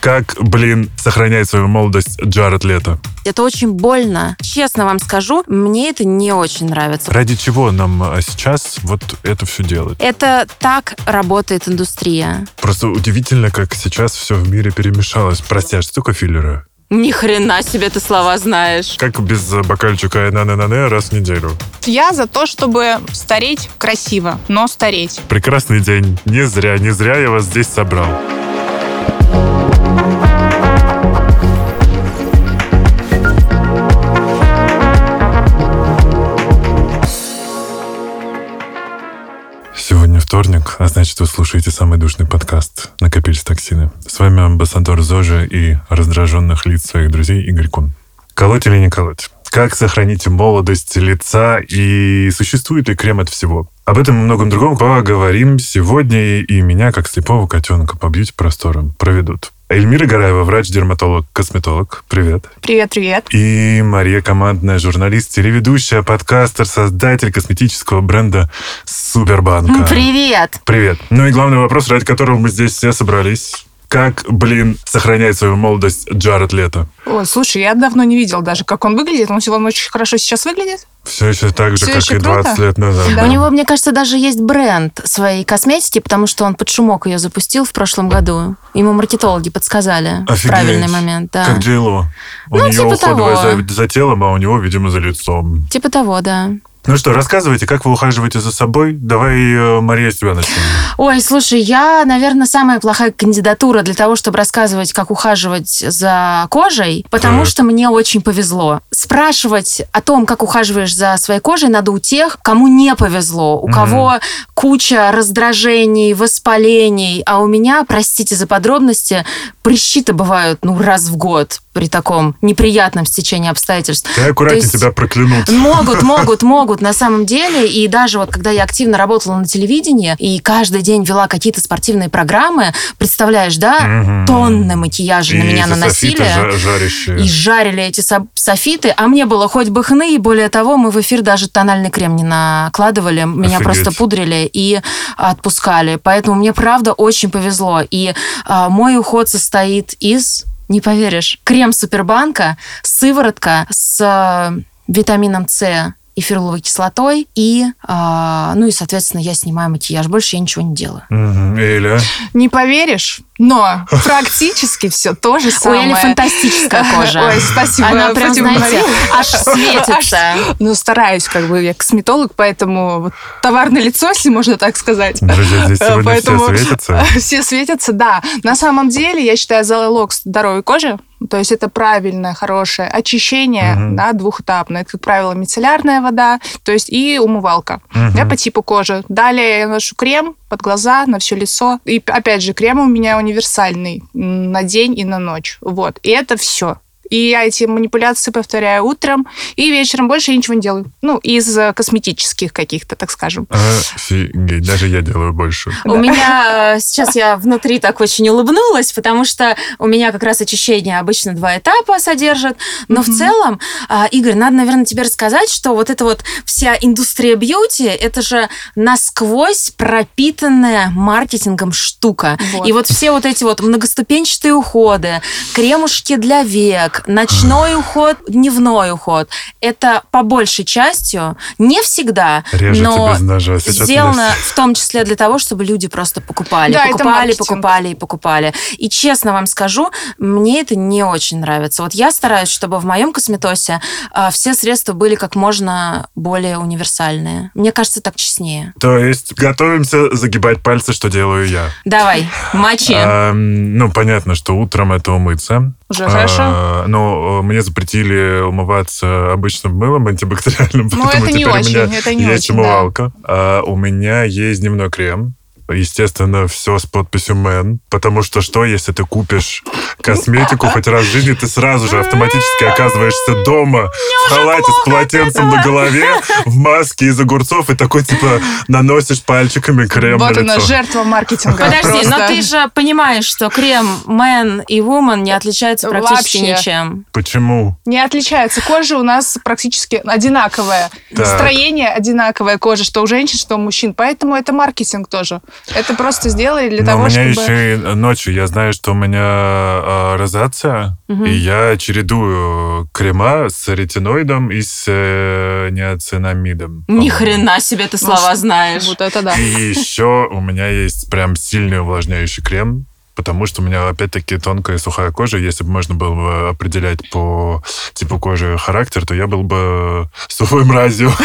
Как, блин, сохранять свою молодость Джаред Лето? Это очень больно. Честно вам скажу, мне это не очень нравится. Ради чего нам а, сейчас вот это все делать? Это так работает индустрия. Просто удивительно, как сейчас все в мире перемешалось. Прости, а что такое филлеры? Ни хрена себе ты слова знаешь. Как без бокальчика на на на раз в неделю? Я за то, чтобы стареть красиво, но стареть. Прекрасный день. Не зря, не зря я вас здесь собрал. Вторник, а значит, вы слушаете самый душный подкаст «Накопились токсины». С вами амбассадор ЗОЖи и раздраженных лиц своих друзей Игорь Кун. Колоть или не колоть? Как сохранить молодость лица и существует ли крем от всего? Об этом и многом другом поговорим сегодня, и меня, как слепого котенка, по бьюти-просторам проведут. Эльмира Гараева, врач-дерматолог, косметолог. Привет. Привет, привет. И Мария Командная, журналист, телеведущая, подкастер, создатель косметического бренда Супербанка. Привет. Привет. Ну и главный вопрос, ради которого мы здесь все собрались. Как, блин, сохранять свою молодость Джаред Лето? Ой, слушай, я давно не видел даже, как он выглядит. Он, он очень хорошо сейчас выглядит. Все еще так же, Всё как еще и 20 круто? лет назад. Да. У него, мне кажется, даже есть бренд своей косметики, потому что он под шумок ее запустил в прошлом году. Ему маркетологи подсказали в Офигеть. правильный момент. Да. Как Джейло. У Ну, нее типа уходовая того. за, за телом, а у него, видимо, за лицом. Типа того, да. Ну что, рассказывайте, как вы ухаживаете за собой? Давай, э, Мария, с тебя начнем. Ой, слушай, я, наверное, самая плохая кандидатура для того, чтобы рассказывать, как ухаживать за кожей, потому Так. что мне очень повезло. Спрашивать о том, как ухаживаешь за своей кожей, надо у тех, кому не повезло, у Мгм. кого куча раздражений, воспалений, а у меня, простите за подробности, прыщи-то бывают, ну, раз в год при таком неприятном стечении обстоятельств. Ты аккуратнее, есть- тебя проклянут. Могут, могут, могут, на самом деле. И даже вот когда я активно работала на телевидении и каждый день вела какие-то спортивные программы, представляешь, да, Мгм. тонны макияжа на И меня эти наносили. И жарили эти со- софиты, а мне было хоть бы хны, и более того, мы в эфир даже тональный крем не накладывали, меня Офигеть. просто пудрили и отпускали. Поэтому мне правда очень повезло. И а, мой уход состоит из, не поверишь, крем Супербанка, сыворотка с а, витамином С и феруловой кислотой, и, а, ну и, соответственно, я снимаю макияж. Больше я ничего не делаю. Эля. Не поверишь, но практически все то же У самое. Эли фантастическая кожа. Ой, спасибо. Она прям, знаете, аж светится. Ну, стараюсь, как бы, я косметолог, поэтому вот товар на лицо, если можно так сказать. Друзья, здесь Э, сегодня поэтому- все светятся. Все светятся, да. На самом деле, я считаю, залог здоровой кожи, то есть это правильное, хорошее очищение, Мгм. да, двухэтапное. Это, как правило, мицеллярная вода, то есть и умывалка. Мгм. Я по типу кожи. Далее я ношу крем под глаза, на все лицо. И опять же, крем у меня универсальный на день и на ночь. Вот. И это все. И я эти манипуляции повторяю утром и вечером. Больше я ничего не делаю. Ну, из э, косметических каких-то, так скажем. Офигеть, даже я делаю больше. У меня э, сейчас я внутри так очень улыбнулась, потому что у меня как раз очищение обычно два этапа содержит. Но в целом, а, Игорь, надо, наверное, тебе рассказать, что вот эта вот вся индустрия бьюти, это же насквозь пропитанная маркетингом штука. И вот все вот эти вот многоступенчатые уходы, кремушки для век, ночной уход, дневной уход, это по большей частью, не всегда, Режете но без ножа. Сейчас сделано в том числе для того, чтобы люди просто покупали, Да, покупали, покупали и покупали. И честно вам скажу, мне это не очень нравится. Вот я стараюсь, чтобы в моем косметосе а, все средства были как можно более универсальные. Мне кажется, так честнее. То есть готовимся загибать пальцы, что делаю я. Давай, мочи. Ну, понятно, что утром это умыться. Уже хорошо. А, э, мне запретили умываться обычным мылом антибактериальным, Ну, поэтому это не теперь очень, у меня это не есть очень, да. умывалка. А у меня есть дневной крем. Естественно, все с подписью «Мэн», потому что что, если ты купишь косметику хоть раз в жизни, ты сразу же автоматически оказываешься дома в халате с полотенцем на голове, в маске из огурцов, и такой, типа, наносишь пальчиками крем вот на она, жертва маркетинга. Подожди, но ты же понимаешь, что крем Man и Woman не отличаются практически Вообще. ничем. Почему? Не отличается. Кожа у нас практически одинаковая. Так. Строение одинаковое кожи, что у женщин, что у мужчин. Поэтому это маркетинг тоже. Это просто сделали для Но того, у меня чтобы... еще и ночью, я знаю, что у меня а, розация, Мгм. и я чередую крема с ретиноидом и с э, неоцинамидом. Ни хрена себе ты слова знаешь. Вот это да. И еще у меня есть прям сильный увлажняющий крем, потому что у меня, опять-таки, тонкая и сухая кожа. Если бы можно было бы определять по типу кожи характер, то я был бы сухой мразью.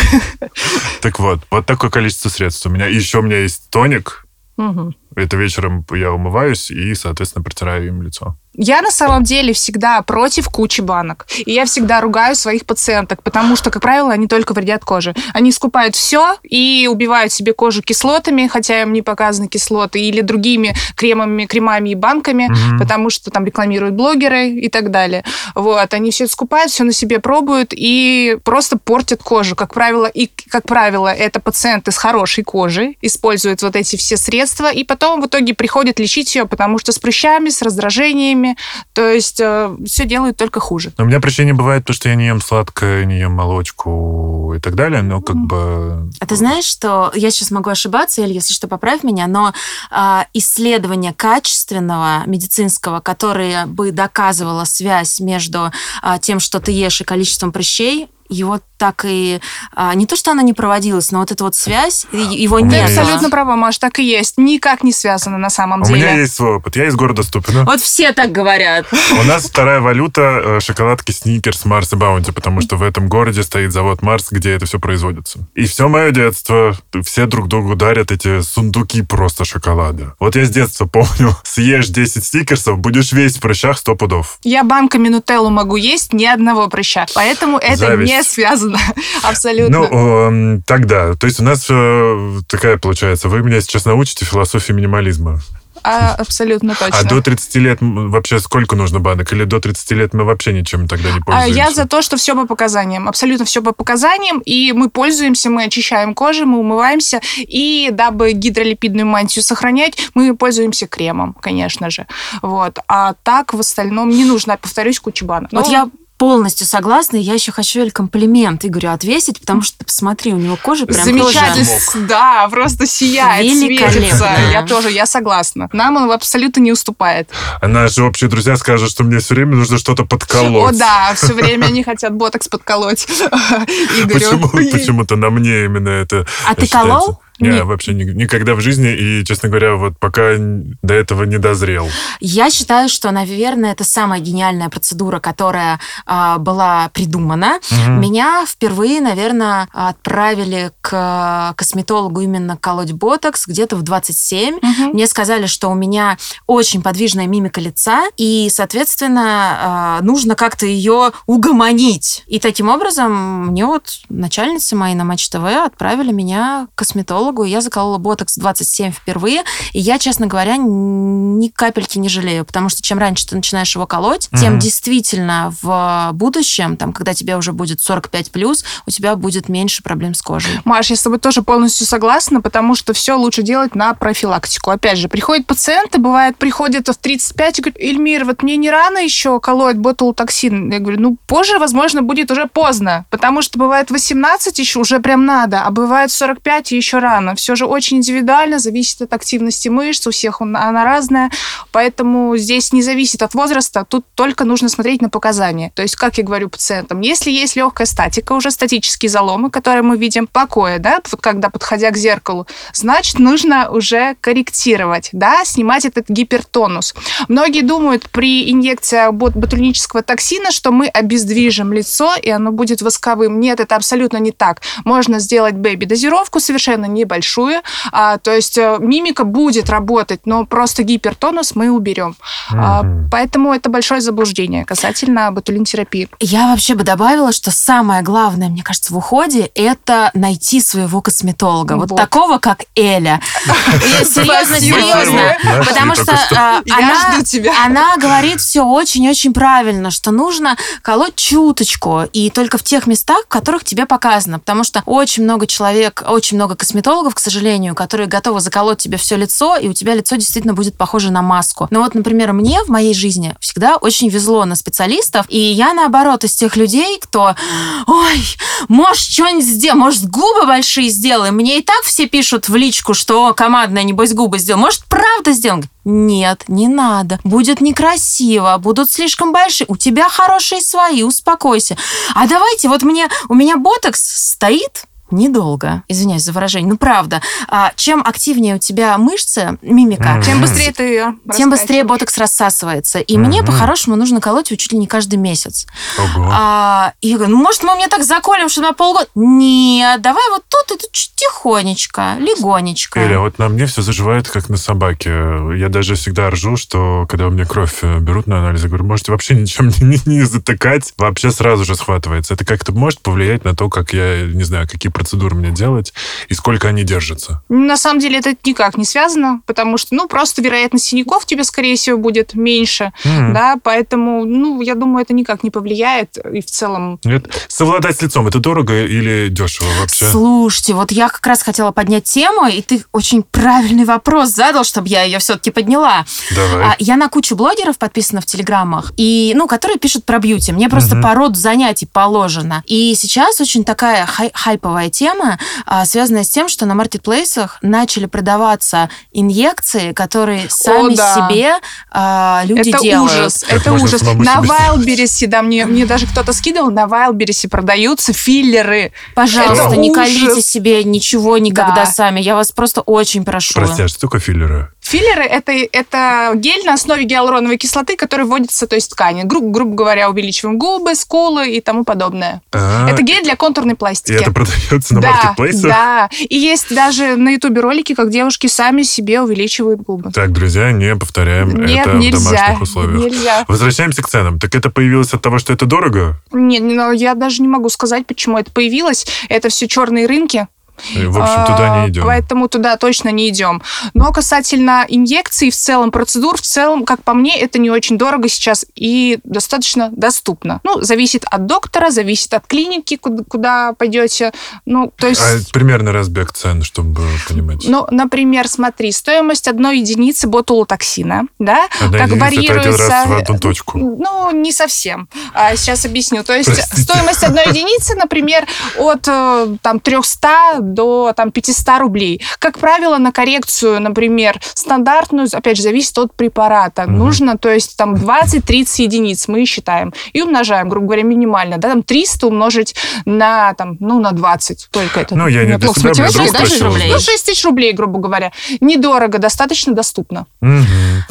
Так вот, вот такое количество средств у меня. Еще у меня есть тоник. Mm-hmm. Это вечером я умываюсь и, соответственно, протираю им лицо. Я на самом деле всегда против кучи банок. И я всегда ругаю своих пациенток, потому что, как правило, они только вредят коже. Они скупают все и убивают себе кожу кислотами, хотя им не показаны кислоты, или другими кремами, кремами и банками, Мгм. потому что там рекламируют блогеры и так далее. Вот, они все скупают, все на себе пробуют и просто портят кожу. Как правило, и как правило, это пациенты с хорошей кожей используют вот эти все средства, и потом в итоге приходят лечить ее, потому что с прыщами, с раздражениями, то есть все делают только хуже. Но у меня причине бывает то, что я не ем сладкое, не ем молочку и так далее, но как бы... А ты знаешь, что я сейчас могу ошибаться, или если что, поправь меня, но а, исследование качественного медицинского, которое бы доказывало связь между а, тем, что ты ешь, и количеством прыщей, его так и... а, не то, что оно не проводилось, но вот эта вот связь, его У Ты нет. есть. абсолютно права, Маш, так и есть. Никак не связано на самом У деле. меня есть свой опыт. Я из города Ступино. Вот все так говорят. У нас вторая валюта э, шоколадки Сникерс, Марс и Баунти, потому что в этом городе стоит завод Марс, где это все производится. И все мое детство, все друг другу дарят эти сундуки просто шоколада. Вот я с детства помню, съешь 10 стикерсов, будешь весь в прыщах 100 пудов. Я банками нутеллу могу есть, ни одного прыща. Поэтому это Зависть. не связано. Абсолютно. Ну, эм, тогда, то есть у нас э, такая получается, вы меня сейчас научите философии минимализма. А, абсолютно точно. А до 30 лет вообще сколько нужно банок? Или до 30 лет мы вообще ничем тогда не А пользуемся? я за то, что все по показаниям. Абсолютно все по показаниям. И мы пользуемся, мы очищаем кожу, мы умываемся. И дабы гидролипидную мантию сохранять, мы пользуемся кремом, конечно же. Вот. А так в остальном не нужно, повторюсь, куча банок. Вот Ну, я полностью согласна, и я еще хочу Эль комплимент Игорю отвесить, потому что, ты посмотри, у него кожа прям Замечательно, тоже... да, просто сияет, светится. Я тоже, я согласна. Нам он абсолютно не уступает. А наши общие друзья скажут, что мне все время нужно что-то подколоть. О, да, все время они хотят ботокс подколоть Игорю. Почему-то на мне именно это А ты колол? Не, Не. вообще ни- никогда в жизни, и, честно говоря, вот пока до этого не дозрел. Я считаю, что, наверное, это самая гениальная процедура, которая а, была придумана. Мгм. Меня впервые, наверное, отправили к косметологу именно колоть ботокс где-то в 27. Мгм. Мне сказали, что у меня очень подвижная мимика лица, и, соответственно, а, нужно как-то ее угомонить. И таким образом мне вот начальницы мои на Матч ТВ отправили меня к косметологу, и я заколола ботокс в 27 впервые, и я, честно говоря, ни капельки не жалею, потому что чем раньше ты начинаешь его колоть, тем Мгм. действительно в будущем, там, когда тебе уже будет 45 плюс, у тебя будет меньше проблем с кожей. Маш, я с тобой тоже полностью согласна, потому что все лучше делать на профилактику. Опять же, приходят пациенты, бывает, приходят в 35 и говорят, Эльмир, вот мне не рано еще колоть ботулотоксин. Я говорю, ну, позже, возможно, будет уже поздно, потому что бывает 18 еще уже прям надо, а бывает 45 и еще рано. Все же очень индивидуально, зависит от активности мышц, у всех он- она разная, поэтому здесь не зависит от возраста, тут только нужно смотреть на показания. То есть, как я говорю пациентам, если есть легкая статика, уже статические заломы, которые мы видим покоя, да, вот когда подходя к зеркалу, значит, нужно уже корректировать, да, снимать этот гипертонус. Многие думают при инъекции бот- ботулинического токсина, что мы обездвижим лицо, и оно будет восковым. Нет, это абсолютно не так. Можно сделать бэби-дозировку совершенно небольшую, а, то есть э, мимика будет работать, но просто гипертонус мы уберем. А, Мгм. поэтому это большое заблуждение касательно ботулин-терапии. Я вообще бы добавила, что самое главное, мне кажется, в уходе это найти своего косметолога. Вот, Вот. такого, как Эля. Серьезно, серьезно. Потому что а, она говорит все очень-очень правильно, что нужно колоть чуточку и только в тех местах, в которых тебе показано. Потому что очень много человек, очень много косметологов косметологов, к сожалению, которые готовы заколоть тебе все лицо, и у тебя лицо действительно будет похоже на маску. Но вот, например, мне в моей жизни всегда очень везло на специалистов, и я, наоборот, из тех людей, кто, ой, может, что-нибудь сделай, может, губы большие сделай. Мне и так все пишут в личку, что командная, небось, губы сделал. Может, правда сделал? Нет, не надо. Будет некрасиво, будут слишком большие. У тебя хорошие свои, успокойся. А давайте, вот мне, у меня ботокс стоит недолго. Извиняюсь за выражение. Ну, правда. А, чем активнее у тебя мышцы, мимика, Тем быстрее ты тем быстрее ботокс рассасывается. И мне по-хорошему нужно колоть его чуть ли не каждый месяц. Ого. А, и я говорю, ну, может, мы мне так заколем, что на полгода? Нет, давай вот тут и тут тихонечко, легонечко. Или вот на мне все заживает, как на собаке. Я даже всегда ржу, что когда у меня кровь э, берут на анализ, я говорю, можете вообще ничем не, не, не затыкать, вообще сразу же схватывается. Это как-то может повлиять на то, как я, не знаю, какие процедуры мне делать и сколько они держатся. На самом деле это никак не связано, потому что, ну, просто вероятность синяков тебе, скорее всего, будет меньше, М. да, поэтому, ну, я думаю, это никак не повлияет, и в целом... Нет? Совладать с лицом, это дорого или дешево вообще? Слушайте, вот я как раз хотела поднять тему, и ты очень правильный вопрос задал, чтобы я ее все-таки подняла. Давай. А, я на кучу блогеров подписана в Телеграмах, и, ну, которые пишут про бьюти. Мне просто Мгм. по роду занятий положено. И сейчас очень такая хай- хайповая тема, а, связанная с тем, что на маркетплейсах начали продаваться инъекции, которые сами да. себе а, люди это делают. ужас, Как это можно ужас. На? Вайлберрисе, да, мне, мне даже кто-то скидывал, на Вайлберрисе продаются филлеры. Пожалуйста, Это не ужас. колите себе ничего никогда Да. сами. Я вас просто очень прошу. Прости, а что такое филлеры? Филлеры это, это гель на основе гиалуроновой кислоты, который вводится, то есть ткани. Гру- грубо говоря, увеличиваем губы, скулы и тому подобное. А, Это гель для контурной И пластики. это продается на да, маркетплейсах? да. И есть даже на ютубе ролики, как девушки сами себе увеличивают губы. Так, друзья, не повторяем Нет, это в нельзя. домашних условиях. Нельзя. Возвращаемся к ценам. Так это появилось от того, что это дорого? Нет, ну, я даже не могу сказать, почему это появилось. Это все черные рынки. В общем, туда А, не идем. Поэтому туда точно не идем. Но касательно инъекций, в целом процедур, в целом, как по мне, это не очень дорого сейчас и достаточно доступно. Ну, зависит от доктора, зависит от клиники, куда, куда пойдете. Ну, то есть... А примерно разбег цен, чтобы понимать. Ну, например, смотри, стоимость одной единицы ботулотоксина, да, Одна как единица это варьируется... раз в одну точку. Ну, не совсем. А, сейчас объясню. То есть Простите. стоимость одной единицы, например, от э, там 300 до там 500 рублей. Как правило, на коррекцию, например, стандартную, опять же, зависит от препарата. Мгм. Нужно, то есть там 20-30 единиц мы считаем и умножаем, грубо говоря, минимально. Да, там 300 умножить на, там, ну, на 20. Только это. Ну, я не для себя, меня друг да, спросил. рублей? Ну, 6 тысяч рублей, грубо говоря. Недорого, достаточно доступно. Мгм.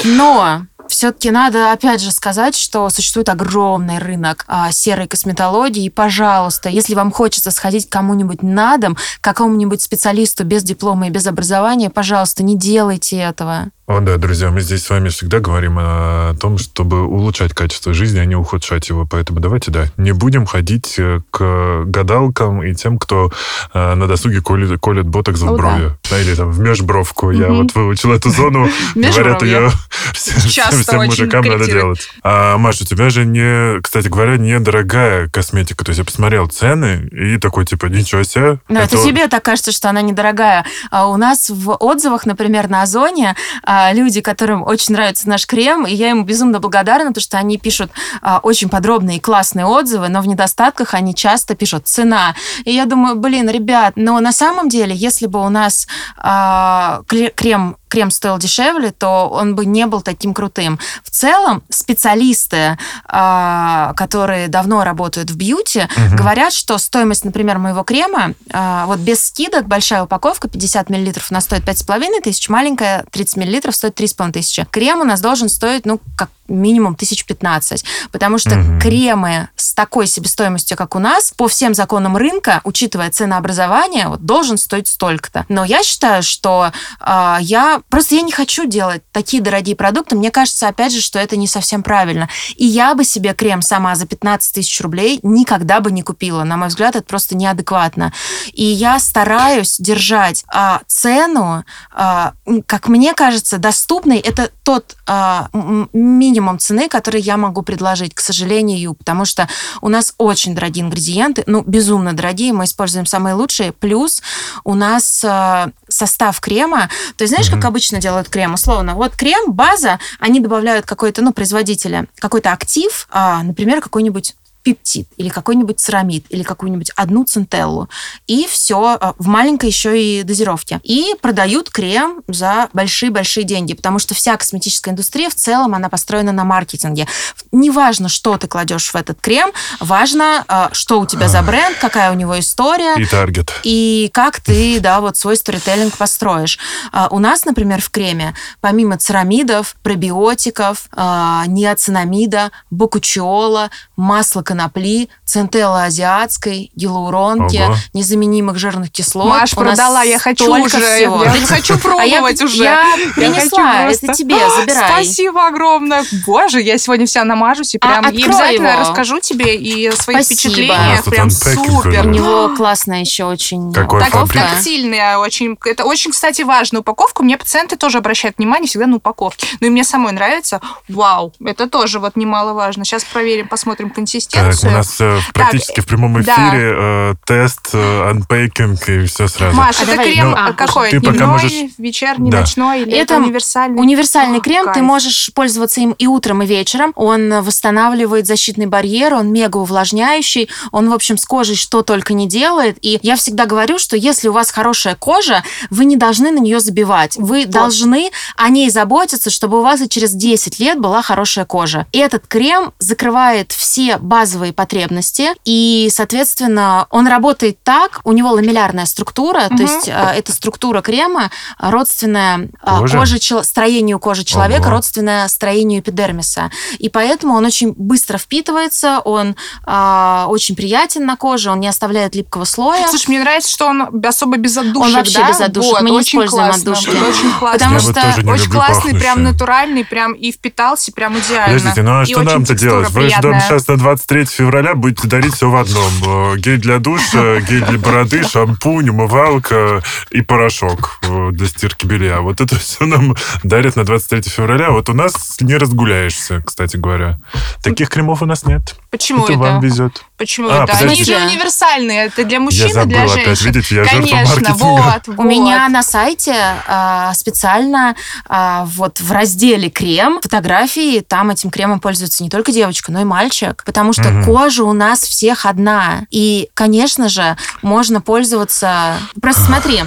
Но все-таки надо, опять же, сказать, что существует огромный рынок а, серой косметологии. И, пожалуйста, если вам хочется сходить кому-нибудь на дом, какому-нибудь специалисту без диплома и без образования, пожалуйста, не делайте этого. О, да, друзья, мы здесь с вами всегда говорим о том, чтобы улучшать качество жизни, а не ухудшать его. Поэтому давайте, да, не будем ходить э, к гадалкам и тем, кто э, на досуге колет, колет ботокс в Ну да. брови. Да, или там в межбровку. Я Мгм. вот выучил эту зону. Говорят, ее всем, мужикам надо делать. А, Маш, у тебя же не, кстати говоря, недорогая косметика. То есть я посмотрел цены и такой, типа, ничего себе. Но это, тебе так кажется, что она недорогая. А у нас в отзывах, например, на Озоне а, люди, которым очень нравится наш крем, и я им безумно благодарна, потому что они пишут а, очень подробные и классные отзывы, но в недостатках они часто пишут цена. И я думаю, блин, ребят, но на самом деле, если бы у нас а, крем крем стоил дешевле, то он бы не был таким крутым. В целом, специалисты, а, которые давно работают в бьюти, Мгм. говорят, что стоимость, например, моего крема, а, вот без скидок, большая упаковка, 50 миллилитров, она стоит 5,5 тысяч, маленькая 30 миллилитров стоит 3,5 тысячи. Крем у нас должен стоить, ну, как минимум 1015, потому что Мгм. кремы с такой себестоимостью, как у нас, по всем законам рынка, учитывая ценообразование, вот, должен стоить столько-то. Но я считаю, что а, я просто я не хочу делать такие дорогие продукты. Мне кажется, опять же, что это не совсем правильно. И я бы себе крем сама за 15 тысяч рублей никогда бы не купила. На мой взгляд, это просто неадекватно. И я стараюсь держать а, цену, м, как мне кажется, доступной. Это тот м- минимум цены, который я могу предложить, к сожалению, потому что у нас очень дорогие ингредиенты, ну, безумно дорогие, мы используем самые лучшие, плюс у нас э, состав крема, то есть знаешь, Мгм. как обычно делают крем, условно, вот крем, база, они добавляют какой-то, ну, производителя, какой-то актив, а, например, какой-нибудь пептид или какой-нибудь церамид или какую-нибудь одну центеллу. И все в маленькой еще и дозировке. И продают крем за большие-большие деньги, потому что вся косметическая индустрия в целом, она построена на маркетинге. Неважно, что ты кладешь в этот крем, важно, э, что у тебя за бренд, какая у него история. И таргет. И как ты, да, вот свой сторителлинг построишь. А, У нас, например, в креме, помимо церамидов, пробиотиков, а, неоцинамида, бокучиола, масла конопли, центелла азиатской, гиалуронки, Ого. незаменимых жирных кислот. Маш У нас продала, я хочу уже. всего. Я хочу А я- пробовать уже. Я Я принесла, хочу это тебе, забирай. Спасибо огромное. Боже, я сегодня вся намажусь и А, прям и открой обязательно его. расскажу тебе и свои Спасибо. впечатления. Тут Прям супер. У него классная еще очень Какой Так, фабрик. тактильная очень. Это очень, кстати, важная упаковка. Мне пациенты тоже обращают внимание всегда на упаковки. Ну и мне самой нравится. Вау, это тоже вот немаловажно. Сейчас проверим, посмотрим Так, консистенцию. у нас э, практически в прямом да. эфире э, тест, э, анпейкинг и все сразу. Маш, А это давай, крем ну, а, какой? ты пока Дневной, можешь- вечерний, Да. ночной или это, Это универсальный? Универсальный крем, ты Кайф. можешь пользоваться им и утром, и вечером. Он восстанавливает защитный барьер, он мега увлажняющий, он, в общем, с кожей что только не делает. И я всегда говорю, что если у вас хорошая кожа, вы не должны на нее забивать. Вы должны о ней заботиться, чтобы у вас и через 10 лет была хорошая кожа. И этот крем закрывает все базовые потребности, и, соответственно, он работает так, у него ламеллярная структура, Мгм. то есть э, эта структура крема э, родственная э, Кожа? коже строению кожи человека, Ого. родственная строению эпидермиса. И поэтому он очень быстро впитывается, он а, очень приятен на коже, он не оставляет липкого слоя. Слушай, мне нравится, что он особо без отдушек, Он вообще да? без отдушек, Вот, мы не очень используем классно, отдушки. вот Очень классно. Потому Я что вот тоже не очень люблю классный, прям пахнущее. натуральный, прям и впитался, прям идеально. Подождите, ну а что нам-то делать? Вы же приятная. сейчас на 23 февраля будете дарить все в одном. Э, Гель для душа, гель для бороды, шампунь, умывалка и порошок э, для стирки белья. Вот это все нам дарят на 23 февраля. Вот у нас не разгуляешься, кстати говоря. Таких кремов у нас нет. Почему это это? вам везет. Почему А, это? Они подожди. же универсальные. Это для мужчин Я и для забыл опять, женщин. видите, я Конечно, маркетинга. вот, У вот. меня на сайте а, специально а, вот в разделе крем фотографии, там этим кремом пользуется не только девочка, но и мальчик, потому что Мгм. кожа у нас всех одна. И, конечно же, можно пользоваться... Просто смотри,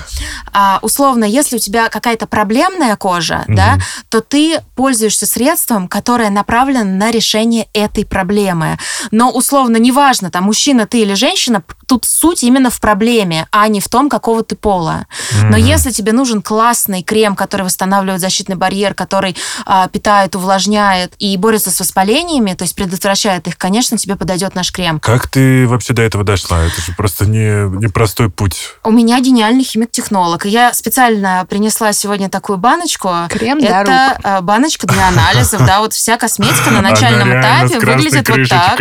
а, условно, если у тебя какая-то проблемная кожа, Мгм. да, то ты пользуешься средством, которое направлено на решение этой проблемы. Но условно, неважно, там мужчина ты или женщина, тут суть именно в проблеме, а не в том, какого ты пола. Но Мгм. если тебе нужен классный крем, который восстанавливает защитный барьер, который а, питает, увлажняет и борется с воспалениями, то есть предотвращает их, конечно, тебе подойдет наш крем. Как ты вообще до этого дошла? Это же просто не, не простой путь. У меня гениальный химик-технолог. И я специально принесла сегодня такую баночку. Крем для Это а, баночка для анализов, да, вот вся косметика на начальном этапе выглядит вот так.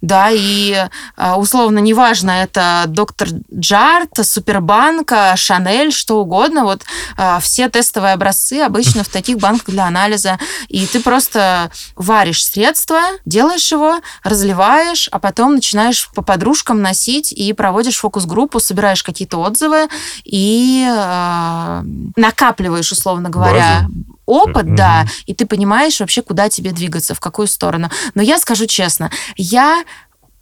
Да, и а, условно, неважно, это доктор Джарт, Супербанка, Шанель, что угодно. Вот а, все тестовые образцы обычно в таких банках для анализа. И ты просто варишь средство, делаешь его, разливаешь, а потом начинаешь по подружкам носить и проводишь фокус-группу, собираешь какие-то отзывы и а, накапливаешь, условно говоря, опыт, Мгм. да, и ты понимаешь вообще, куда тебе двигаться, в какую сторону. Но я скажу честно, я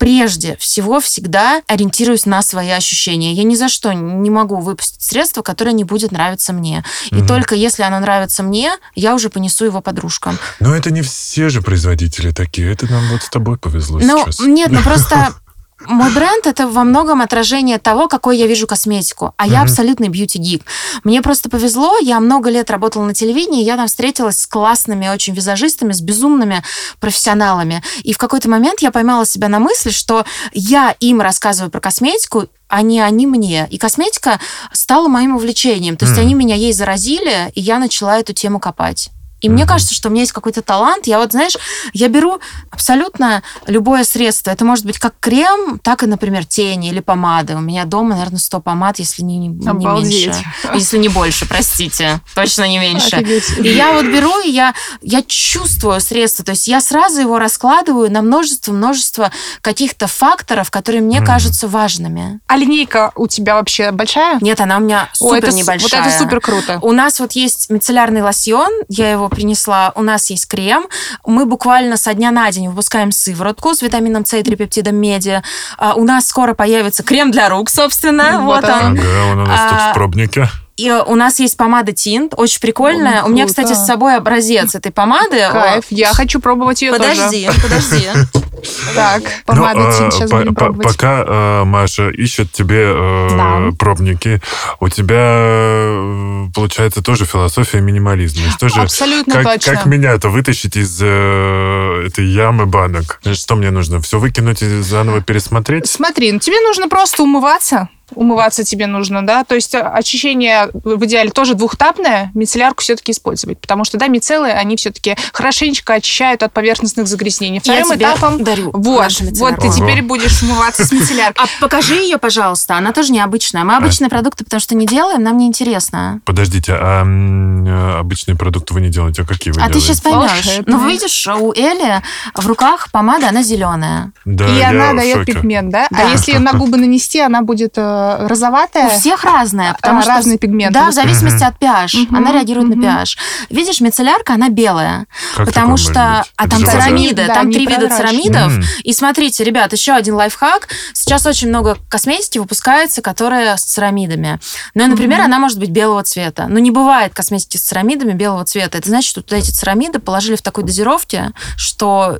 прежде всего всегда ориентируюсь на свои ощущения. Я ни за что не могу выпустить средство, которое не будет нравиться мне. И только если оно нравится мне, я уже понесу его подружкам. Но это не все же производители такие. Это нам вот с тобой повезло Ну, сейчас. нет, ну просто мой бренд это во многом отражение того, какой я вижу косметику. А я Мгм. абсолютный бьюти-гик. Мне просто повезло, я много лет работала на телевидении, я там встретилась с классными очень визажистами, с безумными профессионалами. И в какой-то момент я поймала себя на мысли, что я им рассказываю про косметику, а не они мне. И косметика стала моим увлечением. То есть они меня ей заразили, и я начала эту тему копать. И мне кажется, что у меня есть какой-то талант. Я вот, знаешь, я беру абсолютно любое средство. Это может быть как крем, так и, например, тени или помады. У меня дома, наверное, 100 помад, если не, не, меньше. Если не больше, простите. Точно не меньше. Офигеть. И я вот беру, и я, я чувствую средство. То есть я сразу его раскладываю на множество-множество каких-то факторов, которые мне mm. кажутся важными. А линейка у тебя вообще большая? Нет, она у меня супер О, это, небольшая. Вот это супер круто. У нас вот есть мицеллярный лосьон, я его принесла. У нас есть крем. Мы буквально со дня на день выпускаем сыворотку с витамином С и трипептидом меди. А, у нас скоро появится крем для рук, собственно. Вот, вот он. Ага, он у нас а, тут в пробнике. И у нас есть помада Тинт, очень прикольная. О, у меня, кстати, с собой образец этой помады. Кайф, я хочу пробовать ее подожди, тоже. Подожди, подожди. Так, помада ну, сейчас будем пробовать. Пока э, Маша ищет тебе э, пробники, у тебя, э, получается, тоже философия минимализма. Что же, Абсолютно точно. Как меня-то вытащить из этой ямы банок? Что мне нужно? Все выкинуть и заново пересмотреть? Смотри, ну тебе нужно просто умываться умываться тебе нужно, да, то есть э, очищение в идеале тоже двухтапное, мицеллярку все-таки использовать, потому что, да, мицеллы, они все-таки хорошенечко очищают от поверхностных загрязнений. Вторым Я этапом... дарю Вот, вот ты теперь будешь умываться с мицелляркой. А покажи ее, пожалуйста, она тоже необычная. Мы обычные а... продукты, потому что не делаем, нам не интересно. Подождите, а э, обычные продукты вы не делаете, а какие вы А делаете? ты сейчас поймешь. Ну, видишь, у Эли в руках помада, она зеленая. Да, И она дает пигмент, да? да? А если на губы нанести, она будет э, розоватая. У всех разная, потому а, что разные пигменты. Да, в зависимости от pH. Она реагирует на pH. Видишь, мицеллярка, она белая, как потому что а там церамиды, там три вида церамидов. И смотрите, ребят, еще один лайфхак. Сейчас очень много косметики выпускается, которая с церамидами. Ну, например, она может быть белого цвета. Но не бывает косметики с церамидами белого цвета. Это значит, что эти церамиды положили в такой дозировке, что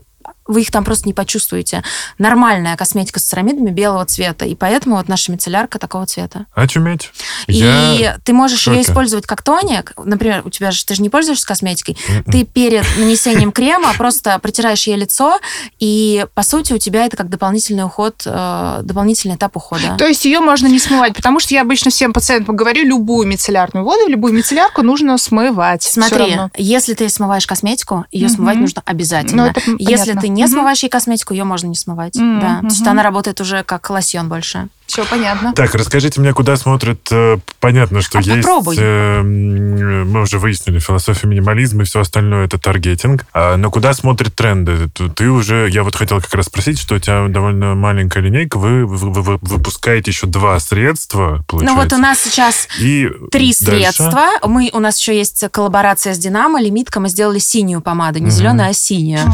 вы их там просто не почувствуете. Нормальная косметика с церамидами белого цвета, и поэтому вот наша мицеллярка такого цвета. Очуметь. И Я ты можешь ее использовать как тоник. Например, у тебя же ты же не пользуешься косметикой. Mm-mm. Ты перед нанесением крема просто протираешь ей лицо, и по сути у тебя это как дополнительный уход, э, дополнительный этап ухода. То есть ее можно не смывать, потому что я обычно всем пациентам говорю, любую мицеллярную воду, любую мицеллярку нужно смывать. Смотри, если ты смываешь косметику, ее mm-hmm. смывать нужно обязательно. Ну, это если ты не не смываешь ей косметику, ее можно не смывать. Mm-hmm. Да. То есть она работает уже как лосьон больше. Все понятно. Так, расскажите мне, куда смотрят. Э, понятно, что а есть... Попробуй. Э, мы уже выяснили, философия минимализма и все остальное это таргетинг. А, но куда смотрят тренды? Ты уже... Я вот хотел как раз спросить, что у тебя довольно маленькая линейка. Вы, вы, вы выпускаете еще два средства, получается? Ну вот у нас сейчас и три дальше? средства. Мы, у нас еще есть коллаборация с Динамо, лимитка. Мы сделали синюю помаду. Не зеленую, а синюю.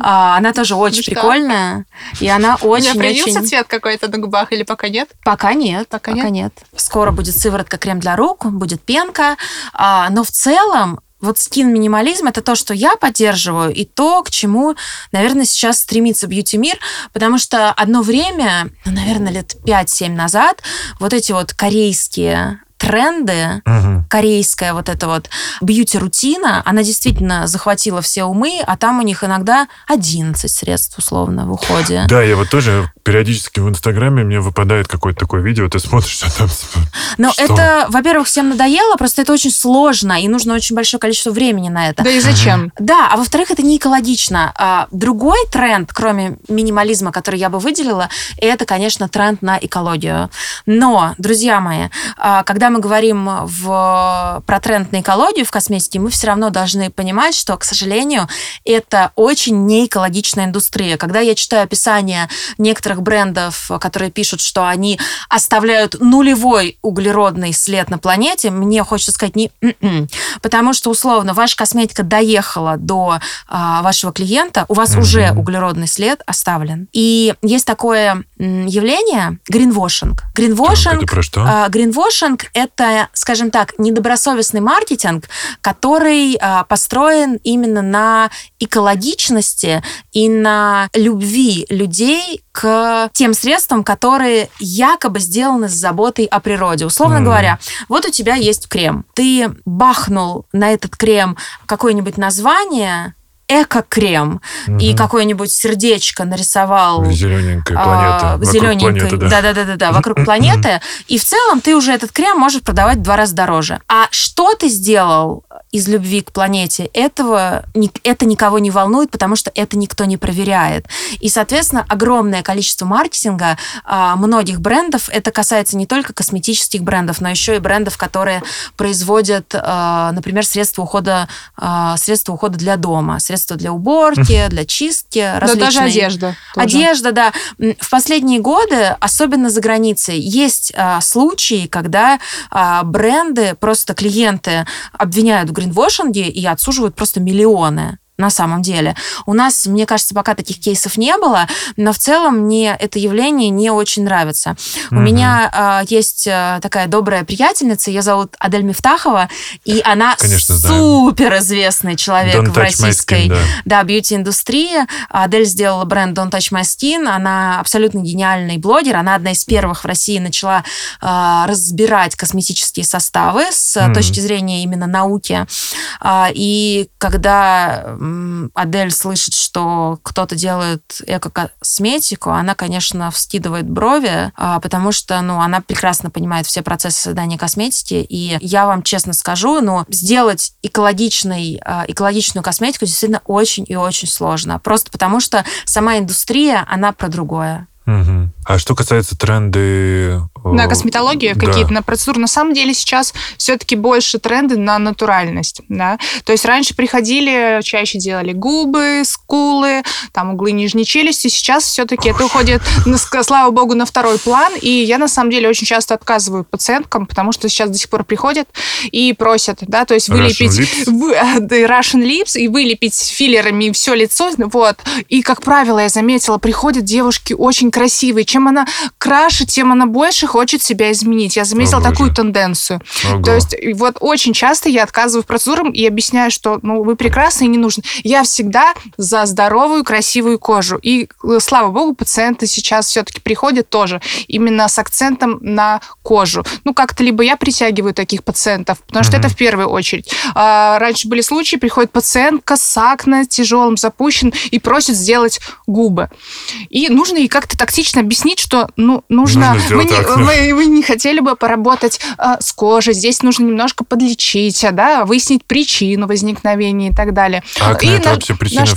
А, она тоже очень прикольная. И она очень... У меня появился цвет какой-то на губах или пока пока нет? Пока нет. Пока, пока нет? нет. Скоро будет сыворотка крем для рук, будет пенка. А, но в целом вот скин-минимализм это то, что я поддерживаю, и то, к чему, наверное, сейчас стремится бьюти-мир, потому что одно время, ну, наверное, лет 5-7 назад, вот эти вот корейские тренды, угу. корейская вот эта вот бьюти-рутина, она действительно захватила все умы, а там у них иногда 11 средств условно в уходе. Да, я вот тоже периодически в Инстаграме мне выпадает какое-то такое видео, ты смотришь, а там... Ну, это, во-первых, всем надоело, просто это очень сложно, и нужно очень большое количество времени на это. Да и зачем? Угу. Да, а во-вторых, это не экологично. А, другой тренд, кроме минимализма, который я бы выделила, это, конечно, тренд на экологию. Но, друзья мои, а, когда мы говорим в, про тренд на экологию в косметике, мы все равно должны понимать, что, к сожалению, это очень неэкологичная индустрия. Когда я читаю описание некоторых брендов, которые пишут, что они оставляют нулевой углеродный след на планете, мне хочется сказать не м-м. потому что условно ваша косметика доехала до а, вашего клиента, у вас mm-hmm. уже углеродный след оставлен. И есть такое явление гринвошинг. Гринвошинг. Это про что? А, гринвошинг это, скажем так, недобросовестный маркетинг, который а, построен именно на экологичности и на любви людей к тем средствам, которые якобы сделаны с заботой о природе. Условно mm. говоря, вот у тебя есть крем. Ты бахнул на этот крем какое-нибудь название, эко-крем угу. и какое-нибудь сердечко нарисовал. Зелененькая планета. А, зелененькая, да-да-да, вокруг планеты. И в целом ты уже этот крем можешь продавать в два раза дороже. А что ты сделал из любви к планете, этого, это никого не волнует, потому что это никто не проверяет. И, соответственно, огромное количество маркетинга а, многих брендов, это касается не только косметических брендов, но еще и брендов, которые производят, а, например, средства ухода, а, средства ухода для дома, средства для уборки, для чистки, различные. Да, даже одежда. Тоже. Одежда, да. В последние годы, особенно за границей, есть случаи, когда бренды, просто клиенты обвиняют в гринвошинге и отсуживают просто миллионы на самом деле. У нас, мне кажется, пока таких кейсов не было, но в целом мне это явление не очень нравится. Mm-hmm. У меня э, есть такая добрая приятельница, ее зовут Адель Мифтахова, и она Конечно, супер известный человек Don't в российской skin, да. Да, бьюти-индустрии. Адель сделала бренд Don't Touch My Skin, она абсолютно гениальный блогер, она одна из первых в России начала э, разбирать косметические составы с mm-hmm. точки зрения именно науки. Э, и когда Адель слышит, что кто-то делает эко-косметику, она, конечно, вскидывает брови, а, потому что, ну, она прекрасно понимает все процессы создания косметики, и я вам честно скажу, ну, сделать экологичный, а, экологичную косметику действительно очень и очень сложно, просто потому что сама индустрия, она про другое. Угу. А что касается тренды... На косметологию да. какие-то, на процедуру. На самом деле сейчас все-таки больше тренды на натуральность. Да? То есть раньше приходили, чаще делали губы, скулы, там углы нижней челюсти. Сейчас все-таки это уходит, слава богу, на второй план. И я на самом деле очень часто отказываю пациенткам, потому что сейчас до сих пор приходят и просят, да, то есть вылепить Russian lips, вы, Russian lips и вылепить филлерами все лицо. Вот. И, как правило, я заметила, приходят девушки очень красивые. Чем она краше, тем она больше хочет себя изменить. Я заметила О, такую тенденцию. Ого. То есть вот очень часто я отказываю процедурам и объясняю, что ну вы прекрасны и не нужны. Я всегда за здоровую, красивую кожу. И э, слава богу, пациенты сейчас все-таки приходят тоже именно с акцентом на кожу. Ну как-то либо я притягиваю таких пациентов, потому что mm-hmm. это в первую очередь. А, раньше были случаи, приходит пациентка с акне тяжелым, запущен и просит сделать губы. И нужно ей как-то тактично объяснить, что ну, нужно... нужно вы, не, вы, вы не хотели бы поработать э, с кожей, здесь нужно немножко подлечить, да, выяснить причину возникновения и так далее. А и на, вообще причина наш... А,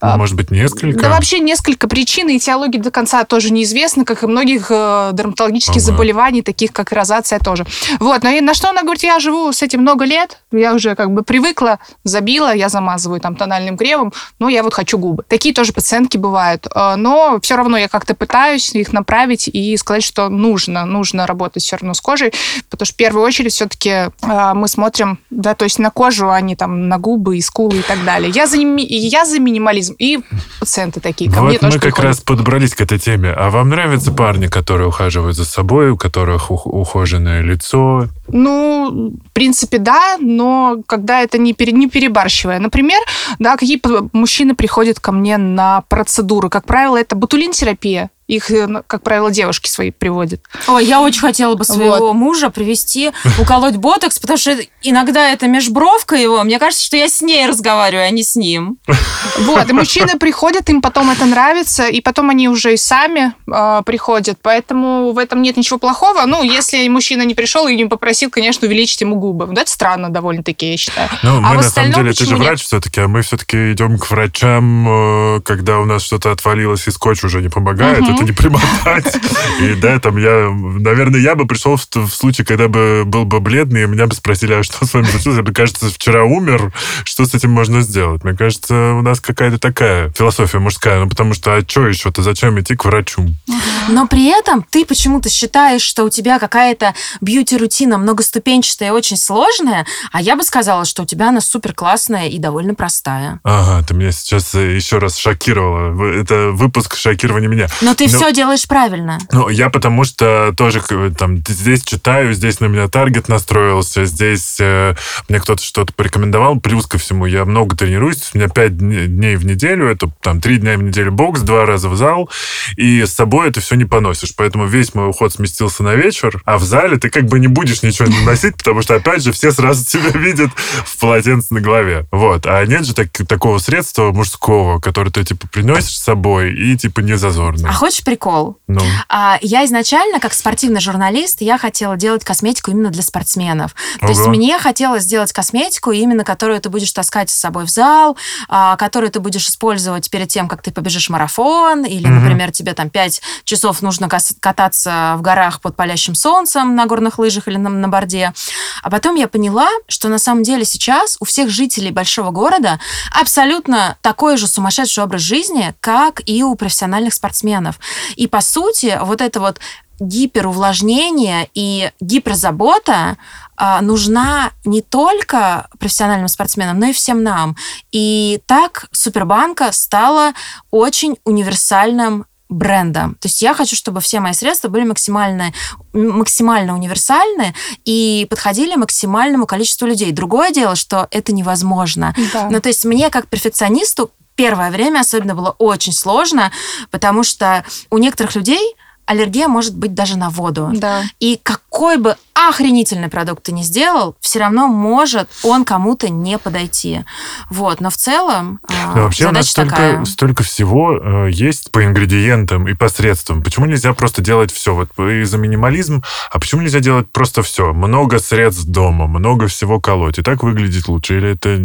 Может быть, несколько? Да вообще несколько причин, и теологии до конца тоже неизвестны, как и многих э, дерматологических ага. заболеваний, таких как розация тоже. Вот, но и на что она говорит, я живу с этим много лет, я уже как бы привыкла, забила, я замазываю там тональным кремом, но я вот хочу губы. Такие тоже пациентки бывают, э, но все равно я как-то пытаюсь их направить и сказать, что нужно, нужно работать все равно с кожей, потому что в первую очередь все-таки э, мы смотрим, да, то есть на кожу, а не там на губы и скулы и так далее. Я за, я за минимализм и пациенты такие. Ко вот мне мы как приходят. раз подобрались к этой теме. А вам нравятся парни, которые ухаживают за собой, у которых ухоженное лицо? Ну, в принципе, да, но когда это не, пере, не перебарщивая. Например, да, какие мужчины приходят ко мне на процедуры? Как правило, это ботулин-терапия. Их, э, ну, как правило, девушки свои приводят. Ой, я очень хотела бы своего вот. мужа привести, уколоть ботокс, потому что иногда это межбровка его. Мне кажется, что я с ней разговариваю, а не с ним. Вот, и мужчины приходят, им потом это нравится, и потом они уже и сами э, приходят. Поэтому в этом нет ничего плохого. Ну, если мужчина не пришел и не попросил, конечно, увеличить ему губы. Вот это странно довольно-таки, я считаю. Ну, мы а на самом деле, ты же врач все-таки, а мы все-таки идем к врачам, э, когда у нас что-то отвалилось, и скотч уже не помогает. Угу это не примотать. И да, там я, наверное, я бы пришел в, в случае, когда бы был бы бледный, и меня бы спросили, а что с вами случилось? Мне кажется, вчера умер, что с этим можно сделать? Мне кажется, у нас какая-то такая философия мужская, ну потому что, а что еще-то, зачем идти к врачу? Но при этом ты почему-то считаешь, что у тебя какая-то бьюти-рутина многоступенчатая и очень сложная, а я бы сказала, что у тебя она супер классная и довольно простая. Ага, ты меня сейчас еще раз шокировала. Это выпуск шокирования меня. Но ты ты ну, все делаешь правильно. Ну, я потому что тоже там здесь читаю, здесь на меня таргет настроился, здесь э, мне кто-то что-то порекомендовал. Плюс ко всему, я много тренируюсь. У меня пять дней в неделю, это там три дня в неделю бокс, два раза в зал, и с собой это все не поносишь. Поэтому весь мой уход сместился на вечер, а в зале ты как бы не будешь ничего не носить, потому что, опять же, все сразу тебя видят в полотенце на голове. Вот. А нет же так, такого средства мужского, которое ты, типа, приносишь с собой и, типа, не зазорно. А хочешь Короче, прикол. Ну, А, я изначально, как спортивный журналист, я хотела делать косметику именно для спортсменов. То есть Ого. мне хотелось сделать косметику, именно которую ты будешь таскать с собой в зал, а, которую ты будешь использовать перед тем, как ты побежишь марафон, или, Мгм. например, тебе там 5 часов нужно кататься в горах под палящим солнцем на горных лыжах или на, на борде. А потом я поняла, что на самом деле сейчас у всех жителей большого города абсолютно такой же сумасшедший образ жизни, как и у профессиональных спортсменов. И по сути, вот это вот гиперувлажнение и гиперзабота а, нужна не только профессиональным спортсменам, но и всем нам. И так Супербанка стала очень универсальным брендом. То есть я хочу, чтобы все мои средства были максимально, максимально универсальны и подходили максимальному количеству людей. Другое дело, что это невозможно. Да. Ну, то есть мне, как перфекционисту, первое время особенно было очень сложно, потому что у некоторых людей аллергия может быть даже на воду. Да. И какой бы охренительный продукт ты ни сделал, все равно может он кому-то не подойти. Вот, но в целом а, Да, вообще у нас задача столько, такая. столько всего э, есть по ингредиентам и по средствам. Почему нельзя просто делать все? Вот вы за минимализм, а почему нельзя делать просто все? Много средств дома, много всего колоть. И так выглядит лучше? Или это...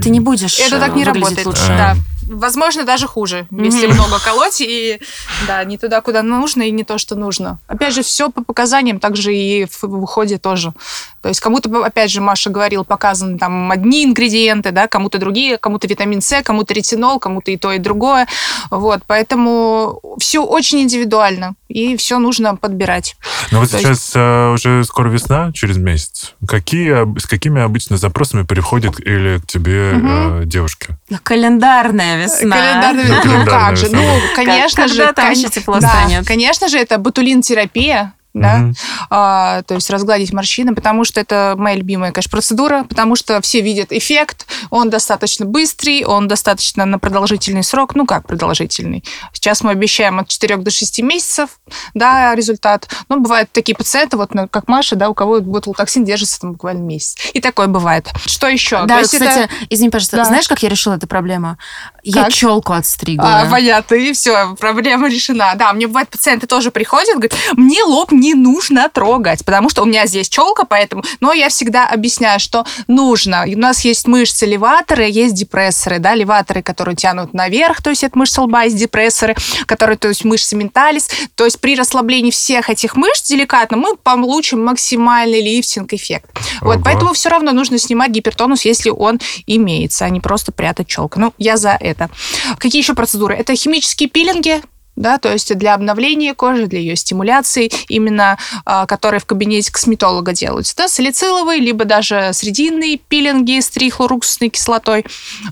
Ты не будешь Это так э, не выглядеть работает. лучше. Да. Возможно, даже хуже, если Мгм. много колоть и да, не туда, куда нужно, и не то, что нужно. Опять же, все по показаниям, также и в уходе тоже. То есть кому-то, опять же, Маша говорил, показаны там одни ингредиенты, да, кому-то другие, кому-то витамин С, кому-то ретинол, кому-то и то, и другое. Вот, поэтому все очень индивидуально, и все нужно подбирать. Ну вот То сейчас э, уже скоро весна, через месяц. Какие, с какими обычно запросами приходят или к тебе э, девушки? Ну, Календарная весна. Календарная Ну, весна. Ну, как же? Ну, конечно Когда же. там кон- еще тепло да, станет? Конечно же, это ботулин-терапия. Да, Мгм. А, то есть разгладить морщины, потому что это моя любимая, конечно, процедура, потому что все видят эффект, он достаточно быстрый, он достаточно на продолжительный срок, ну как продолжительный. Сейчас мы обещаем от 4 до 6 месяцев, да, результат. Но бывают такие пациенты, вот ну, как Маша, да, у кого ботулотоксин держится там буквально месяц. И такое бывает. Что еще? Да, кстати, это- извини, пожалуйста, Да. знаешь, как я решила эту проблему? Я Как? челку отстригла. А, понятно, и все, проблема решена. Да, мне бывает, пациенты тоже приходят, говорят, мне лоб не нужно трогать, потому что у меня здесь челка, поэтому... Но я всегда объясняю, что нужно. У нас есть мышцы леваторы, есть депрессоры, да, леваторы, которые тянут наверх, то есть это мышцы лба, есть депрессоры, которые, то есть мышцы менталис. То есть при расслаблении всех этих мышц деликатно мы получим максимальный лифтинг-эффект. Вот, Ого. поэтому все равно нужно снимать гипертонус, если он имеется, а не просто прятать челку. Ну, я за это. Какие еще процедуры? Это химические пилинги, да, то есть для обновления кожи, для ее стимуляции, именно а, которые в кабинете косметолога делаются. Да, салициловые, либо даже срединные пилинги с трихлоруксусной кислотой.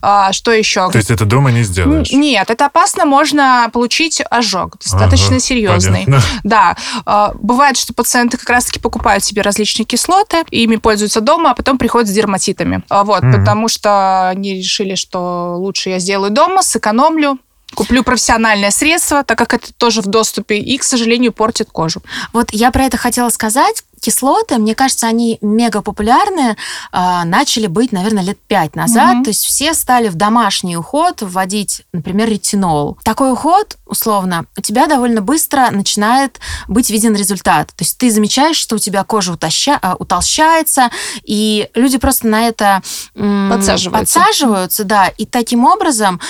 А, что еще? То есть это дома не сделаешь? Нет, это опасно, можно получить ожог, достаточно Ага, серьезный. понятно. Да, э, бывает, что пациенты как раз-таки покупают себе различные кислоты, ими пользуются дома, а потом приходят с дерматитами. А Вот, Мгм. потому что они решили, что лучше я сделаю дома, сэкономлю, куплю профессиональное средство, так как это тоже в доступе, и, к сожалению, портит кожу. Вот я про это хотела сказать. Кислоты, мне кажется, они мега популярны, а, начали быть, наверное, лет пять назад. Мгм. То есть все стали в домашний уход вводить, например, ретинол. Такой уход, условно, у тебя довольно быстро начинает быть виден результат. То есть ты замечаешь, что у тебя кожа утоща- а, утолщается, и люди просто на это м, Подсаживаются. подсаживаются, да. И таким образом,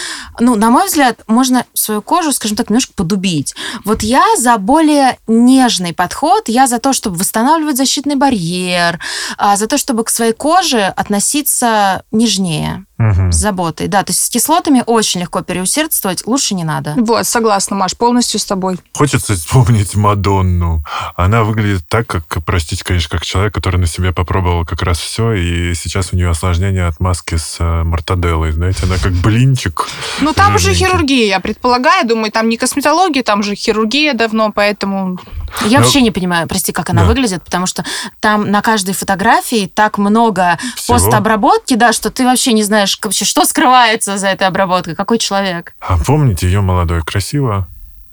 ну, на мой взгляд, можно свою кожу, скажем так, немножко подубить. Вот я за более нежный подход, я за то, чтобы восстанавливать защитный барьер, а, за то, чтобы к своей коже относиться нежнее, Мгм. с заботой. Да, то есть с кислотами очень легко переусердствовать, лучше не надо. Вот, согласна, Маш, полностью с тобой. Хочется вспомнить Мадонну. Она выглядит так, как, простите, конечно, как человек, который на себе попробовал как раз все, и сейчас у нее осложнение от маски с э, мортаделлой. Знаете, она как блинчик. Ну, там уже хирургия, я предполагаю, думаю, там не косметология, там же хирургия давно, поэтому... Я Ну, вообще не понимаю, прости, как она да. выглядит, потому что там на каждой фотографии так много Всего. постобработки, да, что ты вообще не знаешь вообще, что скрывается за этой обработкой, какой человек. А помните ее молодой, красиво?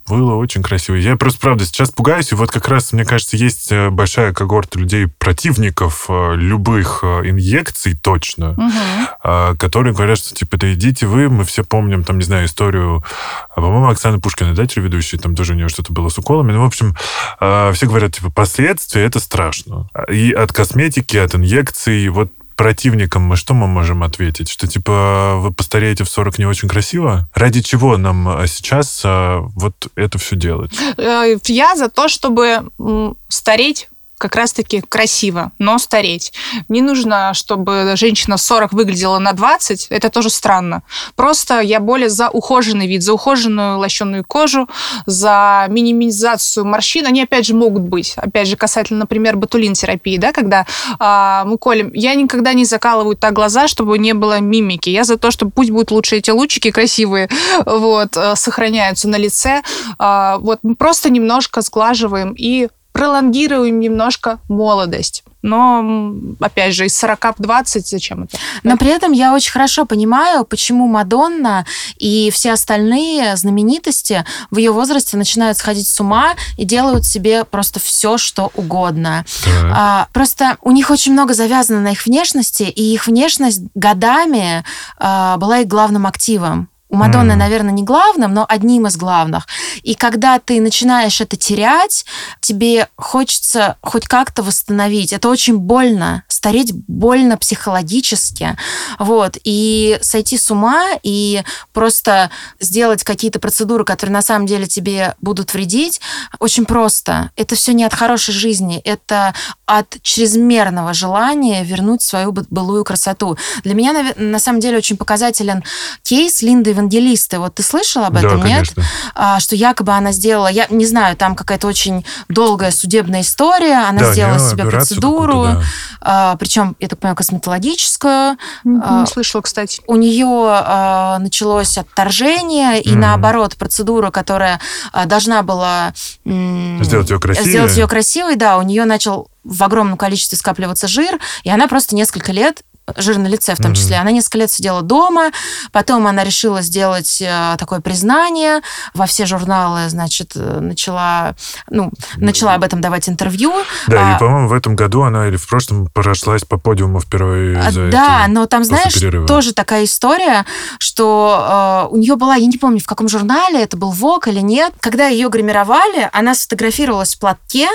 было очень красиво. Я просто, правда, сейчас пугаюсь, и вот как раз, мне кажется, есть э, большая когорта людей, противников э, любых э, инъекций точно, Мгм. которые говорят, что, типа, да идите вы, мы все помним, там, не знаю, историю, а, по-моему, Оксаны Пушкиной, да, телеведущей, там тоже у нее что-то было с уколами. Ну, в общем, э, все говорят, типа, последствия это страшно. И от косметики, от инъекций, вот противникам мы что мы можем ответить? Что, типа, вы постареете в 40 не очень красиво? Ради чего нам а, сейчас а, вот это все делать? Э, Я за то, чтобы стареть как раз-таки красиво, но стареть. Не нужно, чтобы женщина 40 выглядела на 20, это тоже странно. Просто я более за ухоженный вид, за ухоженную лощеную кожу, за минимизацию морщин. Они, опять же, могут быть. Опять же, касательно, например, ботулин-терапии, да, когда а, мы колем. Я никогда не закалываю так глаза, чтобы не было мимики. Я за то, что пусть будут лучше эти лучики красивые, вот, э, сохраняются на лице. А, вот мы просто немножко сглаживаем и пролонгируем немножко молодость. Но, опять же, из 40 в 20 зачем это? Но при этом я очень хорошо понимаю, почему Мадонна и все остальные знаменитости в ее возрасте начинают сходить с ума и делают себе просто все, что угодно. А, просто у них очень много завязано на их внешности, и их внешность годами а, была их главным активом. У Мадонны, Мгм. наверное, не главным, но одним из главных. И когда ты начинаешь это терять, тебе хочется хоть как-то восстановить. Это очень больно. Стареть больно психологически. Вот. И сойти с ума и просто сделать какие-то процедуры, которые на самом деле тебе будут вредить, очень просто. Это все не от хорошей жизни, это от чрезмерного желания вернуть свою бы- былую красоту. Для меня, на самом деле, очень показателен кейс Линды Евангелисты. Вот ты слышала об да, этом, нет? конечно. А, что якобы она сделала, я не знаю, там какая-то очень долгая судебная история, она Да, сделала себе процедуру, да. а, причем, я так понимаю, косметологическую. Не А, слышала, кстати. У нее а, началось отторжение, и Мгм. наоборот, процедура, которая должна была м, Сделать ее красивее. сделать ее красивой, да, у нее начал в огромном количестве скапливаться жир, и она просто несколько лет жир на лице в том Мгм. числе. Она несколько лет сидела дома, потом она решила сделать э, такое признание во все журналы, значит, э, начала, ну, начала об этом давать интервью. Да, А, и, по-моему, в этом году она или в прошлом прошлась по подиуму впервые А, за Да, это. но там, знаешь, перерыва. тоже такая история, что э, у нее была, я не помню, в каком журнале, это был ВОК или нет, когда ее гримировали, она сфотографировалась в платке,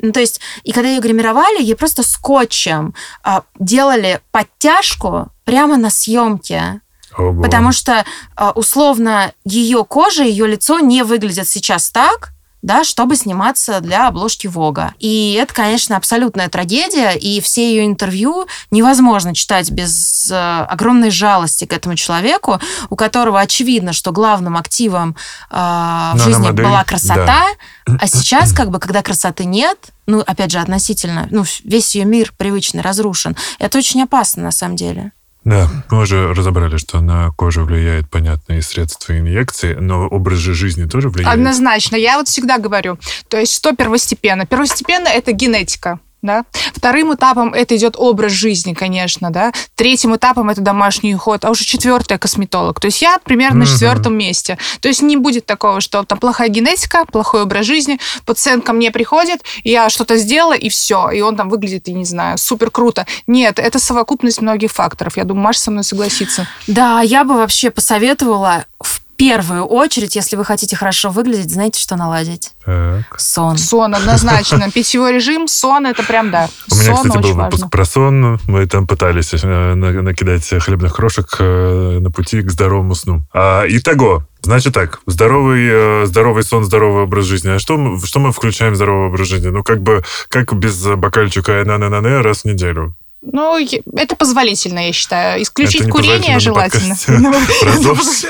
ну, то есть, и когда ее гримировали, ей просто скотчем а, делали подтяжку прямо на съемке. Ого. Потому что, а, условно, ее кожа, ее лицо не выглядят сейчас так, да, чтобы сниматься для обложки Вога. И это, конечно, абсолютная трагедия, и все ее интервью невозможно читать без э, огромной жалости к этому человеку, у которого очевидно, что главным активом э, в Но жизни модель, была красота, а сейчас, как бы, когда красоты нет, ну, опять же, относительно, ну, весь ее мир привычный разрушен. Это очень опасно, на самом деле. Да, мы уже разобрали, что на кожу влияет, понятно, и средства инъекции, но образ жизни тоже влияет. Однозначно. Я вот всегда говорю, то есть что первостепенно? Первостепенно это генетика. Да? Вторым этапом это идет образ жизни, конечно, да. Третьим этапом это домашний уход, а уже четвертое косметолог. То есть я примерно на Мгм. четвертом месте. То есть не будет такого, что там плохая генетика, плохой образ жизни, пациент ко мне приходит, я что-то сделала, и все, и он там выглядит, я не знаю, супер круто. Нет, это совокупность многих факторов. Я думаю, Маша со мной согласится. Да, я бы вообще посоветовала в первую очередь, если вы хотите хорошо выглядеть, знаете, что наладить? Так. Сон. Сон, однозначно. Питьевой режим, сон, это прям да. У меня, сон кстати, был выпуск важно. про сон. Мы там пытались э, на- накидать хлебных крошек э, на пути к здоровому сну. А, итого, значит так, здоровый, э, здоровый сон, здоровый образ жизни. А что, мы- что мы включаем в здоровый образ жизни? Ну, как бы, как без бокальчика на на на раз в неделю. Ну, это позволительно, я считаю. Исключить Это курение желательно. про ЗОЖ.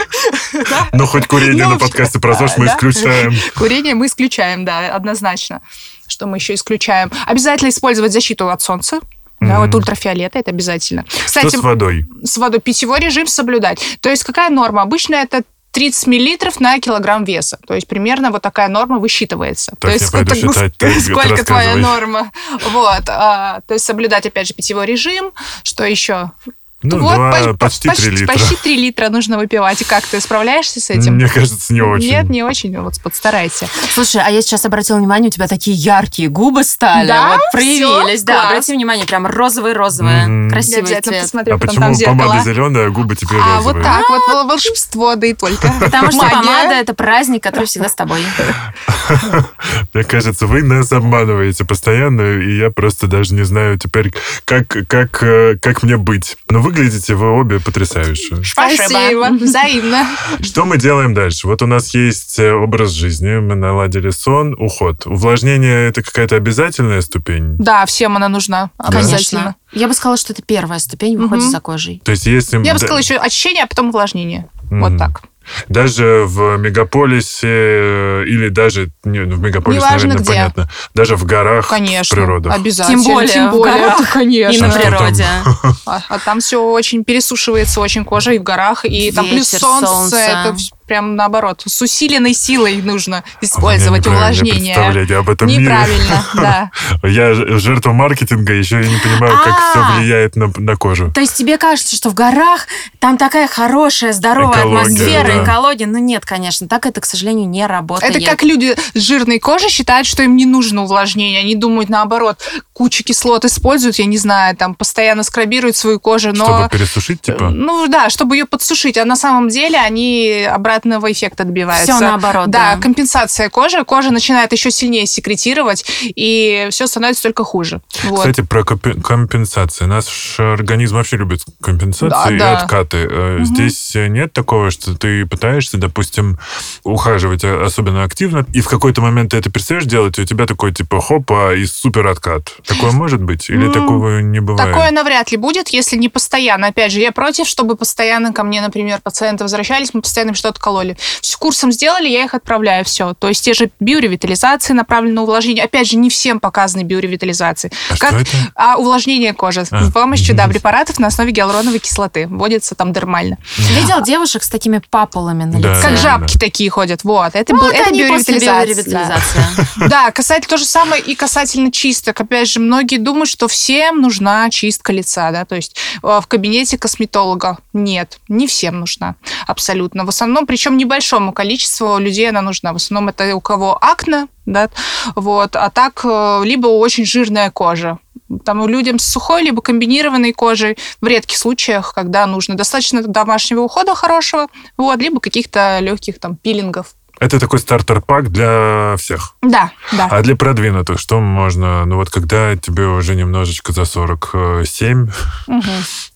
Да. Ну, хоть курение Ну, на подкасте про мы исключаем. Курение мы исключаем, да, однозначно. Что мы еще исключаем? Обязательно использовать защиту от солнца. Да, Мгм. вот ультрафиолета, это обязательно. Что Кстати, с водой? с водой питьевой режим соблюдать. То есть какая норма? Обычно это 30 миллилитров на килограмм веса. То есть примерно вот такая норма высчитывается. Так, то есть пойду сколько- считать, ты сколько твоя норма. Вот. а, то есть соблюдать, опять же, питьевой режим. Что еще? Ну, вот два, по- почти почти, 3 литра. почти 3 литра нужно выпивать. И как ты справляешься с этим? Мне кажется, не очень. Нет, не очень. Вот постарайся. Слушай, а я сейчас обратила внимание, у тебя такие яркие губы стали. Да? Вот проявились. Всё? Да, Класс. обрати внимание, прям розовые-розовые. Я Красивый обязательно цвет. посмотрю А потом почему там зеркало. помада зеленая, а губы теперь А, розовые? вот так вот вол- волшебство, да и только. Потому что помада — это праздник, который всегда с тобой. Мне кажется, вы нас обманываете постоянно, и я просто даже не знаю теперь, как, как, э, как мне быть. Но выглядите вы обе потрясающе. Спасибо. Взаимно. Что мы делаем дальше? Вот у нас есть э, образ жизни, мы наладили сон, уход. Увлажнение – это какая-то обязательная ступень? Да, всем она нужна. Обязательно. Конечно. Я бы сказала, что это первая ступень в уходе за кожей. То есть если... Я бы сказала еще очищение, а потом увлажнение. Вот так. Даже в мегаполисе э, или даже не, ну, в мегаполисе, Неважно наверное, где. понятно. Даже в горах, в Конечно. природах. Обязательно. Тем более Тем в более. горах Да, конечно. И на А природе. А, а там все очень пересушивается, очень кожа и в горах, и там плюс Ветер, солнце, солнце. это прям наоборот. С усиленной силой нужно меня использовать увлажнение. представление об этом мире. Неправильно, да. Я жертва маркетинга, еще я не понимаю, как А. все влияет на, на кожу. То есть тебе кажется, что в горах там такая хорошая, здоровая Экология, атмосфера, да. экология. Ну нет, конечно, так это, к сожалению, не работает. Это как люди с жирной кожей считают, что им не нужно увлажнение. Они думают наоборот, кучу кислот используют, я не знаю, там постоянно скрабируют свою кожу, но... Чтобы пересушить, типа? Ну да, чтобы ее подсушить. А на самом деле они обратного эффекта добиваются. Все наоборот, Да, да. компенсация кожи. Кожа начинает еще сильнее секретировать, и все становится только хуже. Вот. Кстати, про компе- компенсации. Наш организм вообще любит компенсации Да, и да. откаты. Э, Здесь э, нет такого, что ты пытаешься, допустим, ухаживать э, особенно активно, и в какой-то момент ты это перестаешь делать, и у тебя такой типа хопа и супер откат. Такое может быть? Или такого не бывает? Такое навряд ли будет, если не постоянно. Опять же, я против, чтобы постоянно ко мне, например, пациенты возвращались, мы постоянно им что-то кололи. С курсом сделали, я их отправляю, все. То есть те же биоревитализации направлены на увлажнение. Опять же, не всем показаны биоревитализации. А как- что это? А увлажнение кожи А. с помощью да, препаратов на основе гиалуроновой кислоты. Вводится там дермально. Видел девушек с такими папулами на Да, лице? Как да, жабки такие ходят. Вот. Это, был, биоревитализация. Да, касательно то же самое и касательно чисток. Опять же, многие думают, что всем нужна чистка лица, да, то есть э, в кабинете косметолога. Нет, не всем нужна. Абсолютно. В основном, причем небольшому количеству людей она нужна. В основном это у кого акне, да, вот, а так э, либо очень жирная кожа. Там людям с сухой либо комбинированной кожей в редких случаях, когда нужно достаточно домашнего ухода хорошего, вот, либо каких-то легких там пилингов. Это такой стартер-пак для всех. Да, да. А для продвинутых что можно? Ну вот когда тебе уже немножечко за 47, Мгм.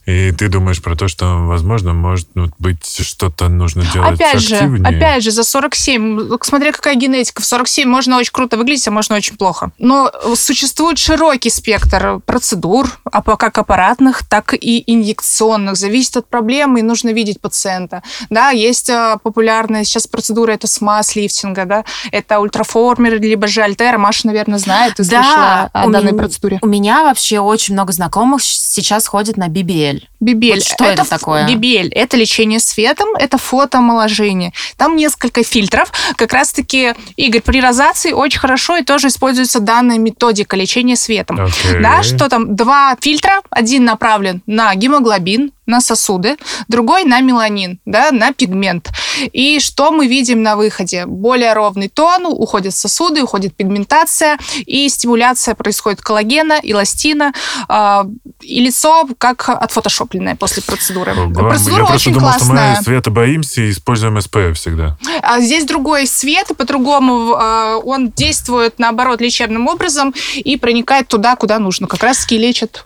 И ты думаешь про то, что, возможно, может ну, быть, что-то нужно делать Опять же, активнее. опять же, за 47, смотря какая генетика, в 47 можно очень круто выглядеть, а можно очень плохо. Но существует широкий спектр процедур, а как аппаратных, так и инъекционных. Зависит от проблемы, и нужно видеть пациента. Да, есть а, популярная сейчас процедура, это смаз лифтинга, да, это ультраформер, либо же альтера. Маша, наверное, знает и Да, слышала о данной меня- процедуре. У меня вообще очень много знакомых сейчас ходят на BBL. BBL. Вот что это такое? BBL – это лечение светом, это фотоомоложение. Там несколько фильтров. Как раз-таки, Игорь, при розации очень хорошо и тоже используется данная методика лечения светом. Окей. Да, что там? Два фильтра. Один направлен на гемоглобин, на сосуды, другой на меланин, да, на пигмент. И что мы видим на выходе? Более ровный тон, уходят сосуды, уходит пигментация, и стимуляция происходит коллагена, эластина, а, и лицо как отфотошопленное после процедуры. Ого. Процедура Я очень думал, что классная. мы света боимся и используем SPF всегда. А здесь другой свет, и по-другому э, он действует, наоборот, лечебным образом и проникает туда, куда нужно. Как раз-таки лечит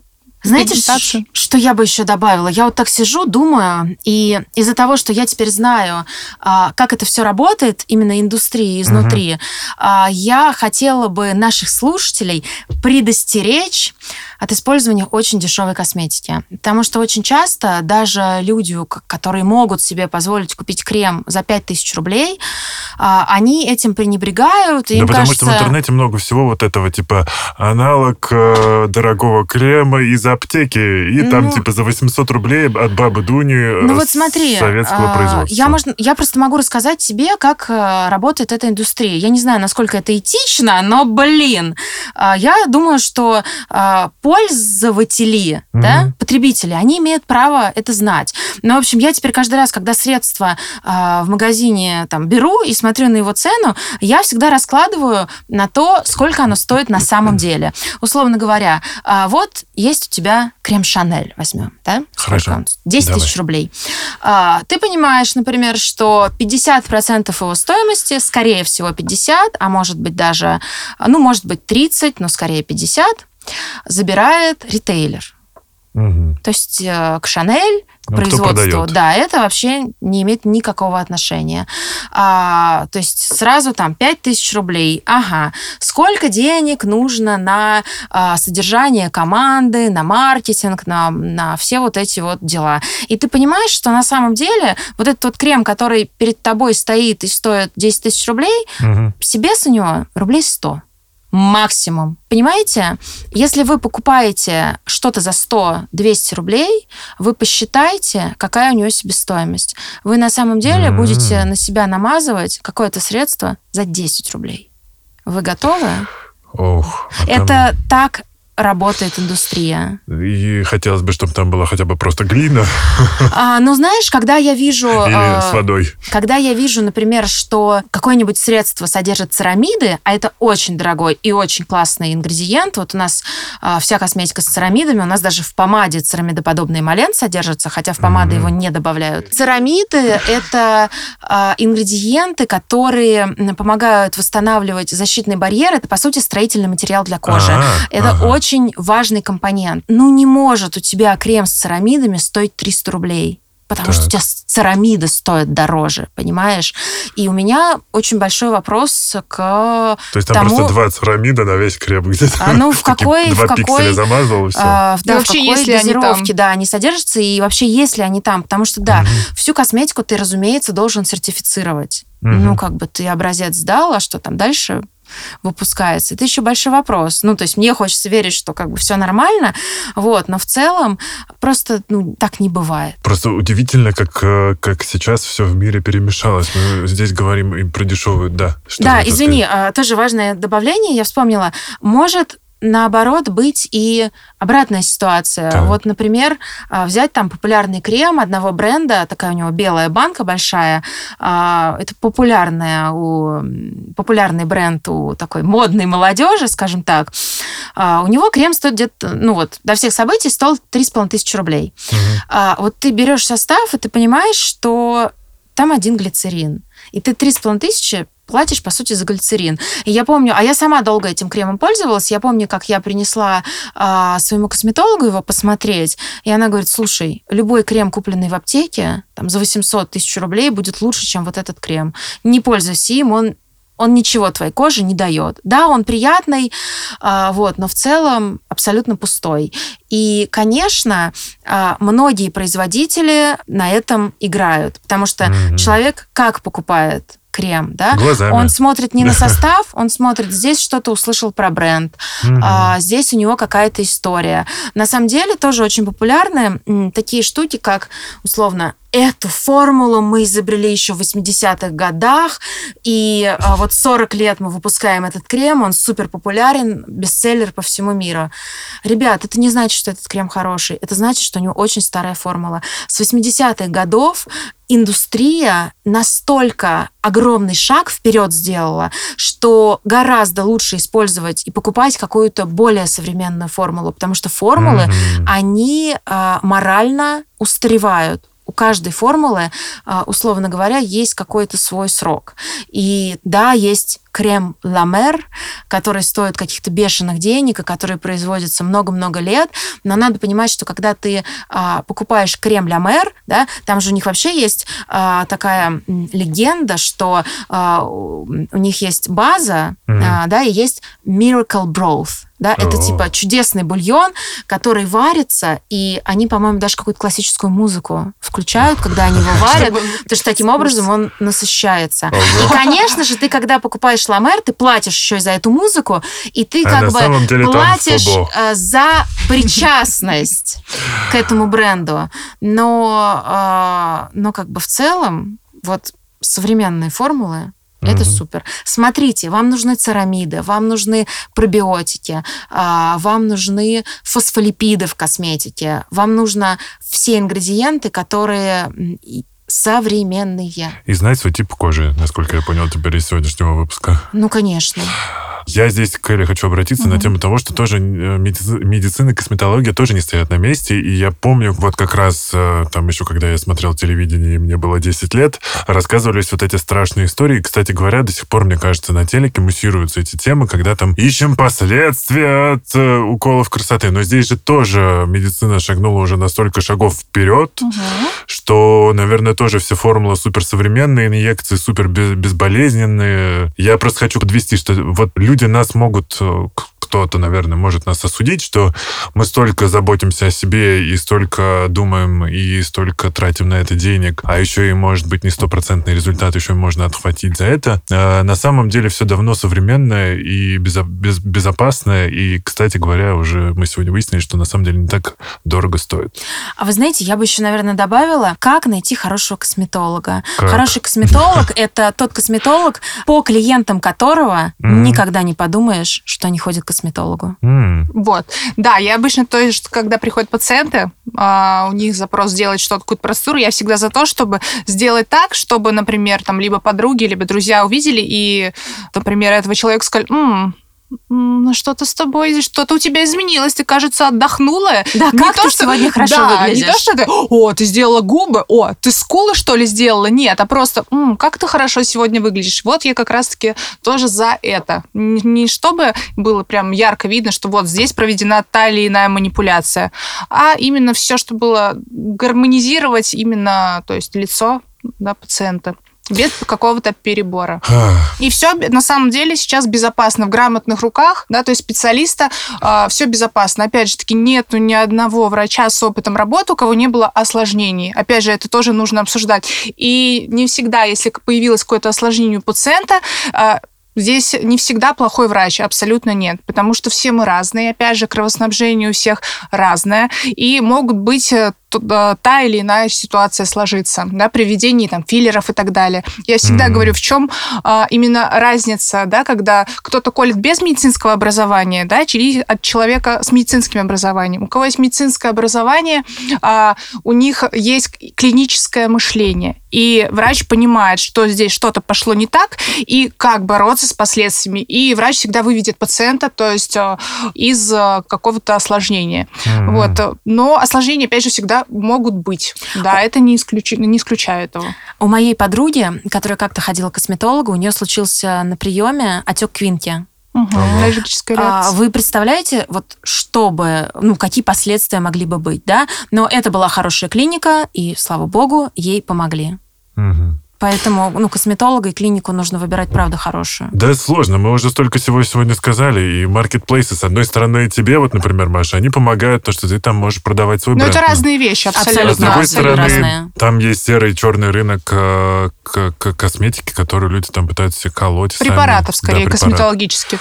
Знаете, ш- что я бы еще добавила? Я вот так сижу, думаю, и из-за того, что я теперь знаю, а, как это все работает, именно индустрии изнутри, а, я хотела бы наших слушателей предостеречь от использования очень дешевой косметики. Потому что очень часто даже люди, которые могут себе позволить купить крем за 5000 рублей, а, они этим пренебрегают. Им да потому кажется... что в интернете много всего вот этого, типа, аналог э, дорогого крема из аптеки, и ну, там, типа, за 800 рублей от бабы Дуни э, ну, вот смотри, советского а, производства. Я, можно, я просто могу рассказать тебе, как э, работает эта индустрия. Я не знаю, насколько это этично, но, блин, а, я думаю, что пользователи, mm-hmm. да, потребители, они имеют право это знать. Но, в общем, я теперь каждый раз, когда средства в магазине там беру и смотрю на его цену, я всегда раскладываю на то, сколько оно стоит на самом деле. Условно говоря, вот есть у тебя крем Шанель, возьмем, да? Хорошо. 10 тысяч рублей. Ты понимаешь, например, что 50% его стоимости, скорее всего 50, а может быть даже, ну, может быть 30, но скорее 50, забирает ритейлер. Угу. То есть э, к Шанель, к ну, производству, да, это вообще не имеет никакого отношения. А, то есть сразу там 5 тысяч рублей. Ага. Сколько денег нужно на а, содержание команды, на маркетинг, на, на все вот эти вот дела. И ты понимаешь, что на самом деле вот этот вот крем, который перед тобой стоит и стоит 10 тысяч рублей, угу. себе с него рублей 100 максимум. Понимаете? Если вы покупаете что-то за 100-200 рублей, вы посчитайте, какая у него себестоимость. Вы на самом деле mm-hmm. будете на себя намазывать какое-то средство за 10 рублей. Вы готовы? Ох, а Это так работает индустрия. И хотелось бы, чтобы там была хотя бы просто глина. А, ну, знаешь, когда я вижу... Или а, с водой. Когда я вижу, например, что какое-нибудь средство содержит церамиды, а это очень дорогой и очень классный ингредиент. Вот у нас а, вся косметика с церамидами, у нас даже в помаде церамидоподобный эмолент содержится, хотя в помады mm-hmm. его не добавляют. Церамиды — это а, ингредиенты, которые помогают восстанавливать защитный барьер. Это, по сути, строительный материал для кожи. А-а-а. Это ага. очень очень важный компонент. Ну, не может у тебя крем с церамидами стоить 300 рублей. Потому так. что у тебя церамиды стоят дороже, понимаешь? И у меня очень большой вопрос к То есть там тому... просто два церамида на весь крем где-то? А, ну, в какой... Два в какой, пикселя замазал, и все. А, да, и вообще, в какой если они там... да, они содержатся, и вообще, если они там. Потому что, да, угу. всю косметику ты, разумеется, должен сертифицировать. Угу. Ну, как бы ты образец сдал, а что там дальше выпускается. Это еще большой вопрос. Ну, то есть мне хочется верить, что как бы все нормально, вот, но в целом просто ну, так не бывает. Просто удивительно, как, э, как сейчас все в мире перемешалось. Мы здесь говорим и про дешевую, да. Да, извини, сказать? тоже важное добавление, я вспомнила. Может наоборот быть и обратная ситуация. Так. Вот, например, а, взять там популярный крем одного бренда, такая у него белая банка большая, а, это популярная у, популярный бренд у такой модной молодежи, скажем так. А, у него крем стоит где-то, ну вот, до всех событий стоил 3,5 тысячи рублей. Угу. Вот ты берешь состав, и ты понимаешь, что там один глицерин. И ты 3,5 тысячи платишь, по сути, за глицерин. И я помню, а я сама долго этим кремом пользовалась, я помню, как я принесла а, своему косметологу его посмотреть, и она говорит, слушай, любой крем, купленный в аптеке, там, за 800 тысяч рублей, будет лучше, чем вот этот крем. Не пользуйся им, он он ничего твоей коже не дает. Да, он приятный, а, вот, но в целом абсолютно пустой. И, конечно, а, многие производители на этом играют, потому что mm-hmm. человек как покупает крем, да? Глазами. Он смотрит не на состав, он смотрит, здесь что-то услышал про бренд, угу. а, здесь у него какая-то история. На самом деле тоже очень популярны такие штуки, как, условно, эту формулу мы изобрели еще в 80-х годах, и а, вот 40 лет мы выпускаем этот крем, он супер популярен, бестселлер по всему миру. Ребят, это не значит, что этот крем хороший, это значит, что у него очень старая формула. С 80-х годов индустрия настолько огромный шаг вперед сделала, что гораздо лучше использовать и покупать какую-то более современную формулу, потому что формулы, mm-hmm. они э, морально устаревают каждой формулы, а, условно говоря, есть какой-то свой срок. И да, есть крем Ламер, который стоит каких-то бешеных денег и который производится много-много лет. Но надо понимать, что когда ты а, покупаешь крем Ламер, да, там же у них вообще есть а, такая легенда, что а, у них есть база, mm-hmm. а, да, и есть Miracle Broth. Да, oh. это типа чудесный бульон, который варится, и они, по-моему, даже какую-то классическую музыку включают, когда они его варят, потому что таким образом он насыщается. И, конечно же, ты, когда покупаешь ламер, ты платишь еще за эту музыку, и ты а как бы платишь э, за причастность к этому бренду. Но, э, но как бы в целом, вот современные формулы, это угу. супер. Смотрите, вам нужны церамиды, вам нужны пробиотики, а, вам нужны фосфолипиды в косметике, вам нужно все ингредиенты, которые современные. И знать свой тип кожи, насколько я понял теперь из сегодняшнего выпуска. Ну, конечно. Я здесь, Кэлли, хочу обратиться угу. на тему того, что тоже э, медицина и косметология тоже не стоят на месте. И я помню, вот как раз э, там еще, когда я смотрел телевидение, и мне было 10 лет, рассказывались вот эти страшные истории. Кстати говоря, до сих пор, мне кажется, на телеке муссируются эти темы, когда там ищем последствия от э, уколов красоты. Но здесь же тоже медицина шагнула уже на столько шагов вперед, угу. что, наверное, тоже все формулы суперсовременные, инъекции супер безболезненные. Я просто хочу подвести, что вот люди люди нас могут э, кто-то, наверное, может нас осудить, что мы столько заботимся о себе и столько думаем и столько тратим на это денег, а еще и может быть не стопроцентный результат, еще можно отхватить за это. А на самом деле все давно современное и безо- без- безопасное, и, кстати говоря, уже мы сегодня выяснили, что на самом деле не так дорого стоит. А вы знаете, я бы еще, наверное, добавила, как найти хорошего косметолога. Как? Хороший косметолог — это тот косметолог, по клиентам которого никогда не подумаешь, что они ходят к косметологу. Mm. Вот. Да, я обычно то есть, когда приходят пациенты, а, у них запрос сделать что-то, какую-то процедуру, я всегда за то, чтобы сделать так, чтобы, например, там либо подруги, либо друзья увидели и, например, этого человека сказали, что-то с тобой, что-то у тебя изменилось, ты, кажется, отдохнула. Да, не как то, ты что... сегодня хорошо да, выглядишь. не то, что ты, о, ты сделала губы, о, ты скулы, что ли, сделала? Нет, а просто, М, как ты хорошо сегодня выглядишь. Вот я как раз-таки тоже за это. Не чтобы было прям ярко видно, что вот здесь проведена та или иная манипуляция, а именно все, что было гармонизировать именно, то есть лицо да, пациента без какого-то перебора. И все на самом деле сейчас безопасно в грамотных руках, да, то есть специалиста э, все безопасно. Опять же таки, нету ни одного врача с опытом работы, у кого не было осложнений. Опять же, это тоже нужно обсуждать. И не всегда, если появилось какое-то осложнение у пациента, э, Здесь не всегда плохой врач, абсолютно нет, потому что все мы разные, опять же, кровоснабжение у всех разное, и могут быть э, та или иная ситуация сложится, да, при введении там филлеров и так далее. Я всегда mm-hmm. говорю, в чем а, именно разница, да, когда кто-то колет без медицинского образования, да, или от человека с медицинским образованием. У кого есть медицинское образование, а, у них есть клиническое мышление, и врач понимает, что здесь что-то пошло не так, и как бороться с последствиями. И врач всегда выведет пациента, то есть а, из а, какого-то осложнения. Mm-hmm. Вот. Но осложнения, опять же, всегда могут быть. Да, это не, исключ... не исключаю этого. У моей подруги, которая как-то ходила к косметологу, у нее случился на приеме отек квинки. Угу. А, вы представляете, вот чтобы, ну, какие последствия могли бы быть, да? Но это была хорошая клиника, и, слава богу, ей помогли. Угу. Поэтому, ну, косметолога и клинику нужно выбирать, правда, хорошую. Да, сложно. Мы уже столько всего сегодня сказали. И маркетплейсы, с одной стороны, тебе, вот, например, Маша, они помогают, то, что ты там можешь продавать свой Но бренд. Но это разные вещи, абсолютно. А с другой абсолютно стороны, разные. там есть серый черный рынок э, к, к косметики, который люди там пытаются колоть. Препаратов, сами. скорее, да, косметологических.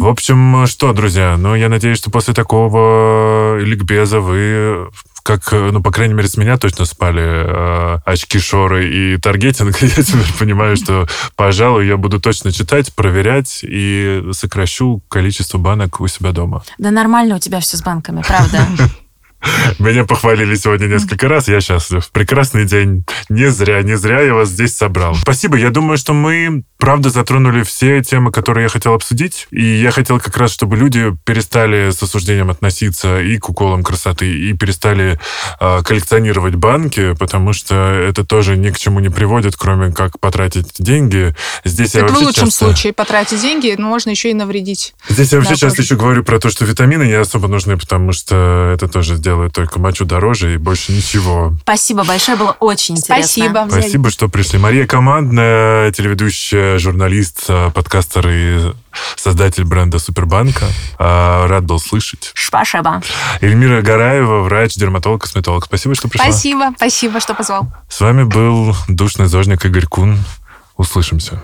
В общем, что, друзья, ну, я надеюсь, что после такого ликбеза вы как, ну, по крайней мере, с меня точно спали э, очки Шоры и таргетинг. Я теперь понимаю, что, пожалуй, я буду точно читать, проверять и сокращу количество банок у себя дома. Да нормально у тебя все с банками, правда. Меня похвалили сегодня несколько раз, я счастлив. Прекрасный день. Не зря, не зря я вас здесь собрал. Спасибо, я думаю, что мы, правда, затронули все темы, которые я хотел обсудить. И я хотел как раз, чтобы люди перестали с осуждением относиться и к уколам красоты, и перестали э, коллекционировать банки, потому что это тоже ни к чему не приводит, кроме как потратить деньги. Здесь Это я в лучшем часто... случае потратить деньги, но можно еще и навредить. Здесь я вообще Да, часто тоже. еще говорю про то, что витамины не особо нужны, потому что это тоже делает только мочу дороже и больше ничего. Спасибо большое, было очень интересно. Спасибо. Спасибо, что пришли. Мария Командная, телеведущая, журналист, э, подкастер и создатель бренда Супербанка. А, Рад был слышать. Спасибо. Эльмира Гараева, врач, дерматолог, косметолог. Спасибо, что пришла. Спасибо, спасибо, что позвал. С вами был душный зожник Игорь Кун. Услышимся.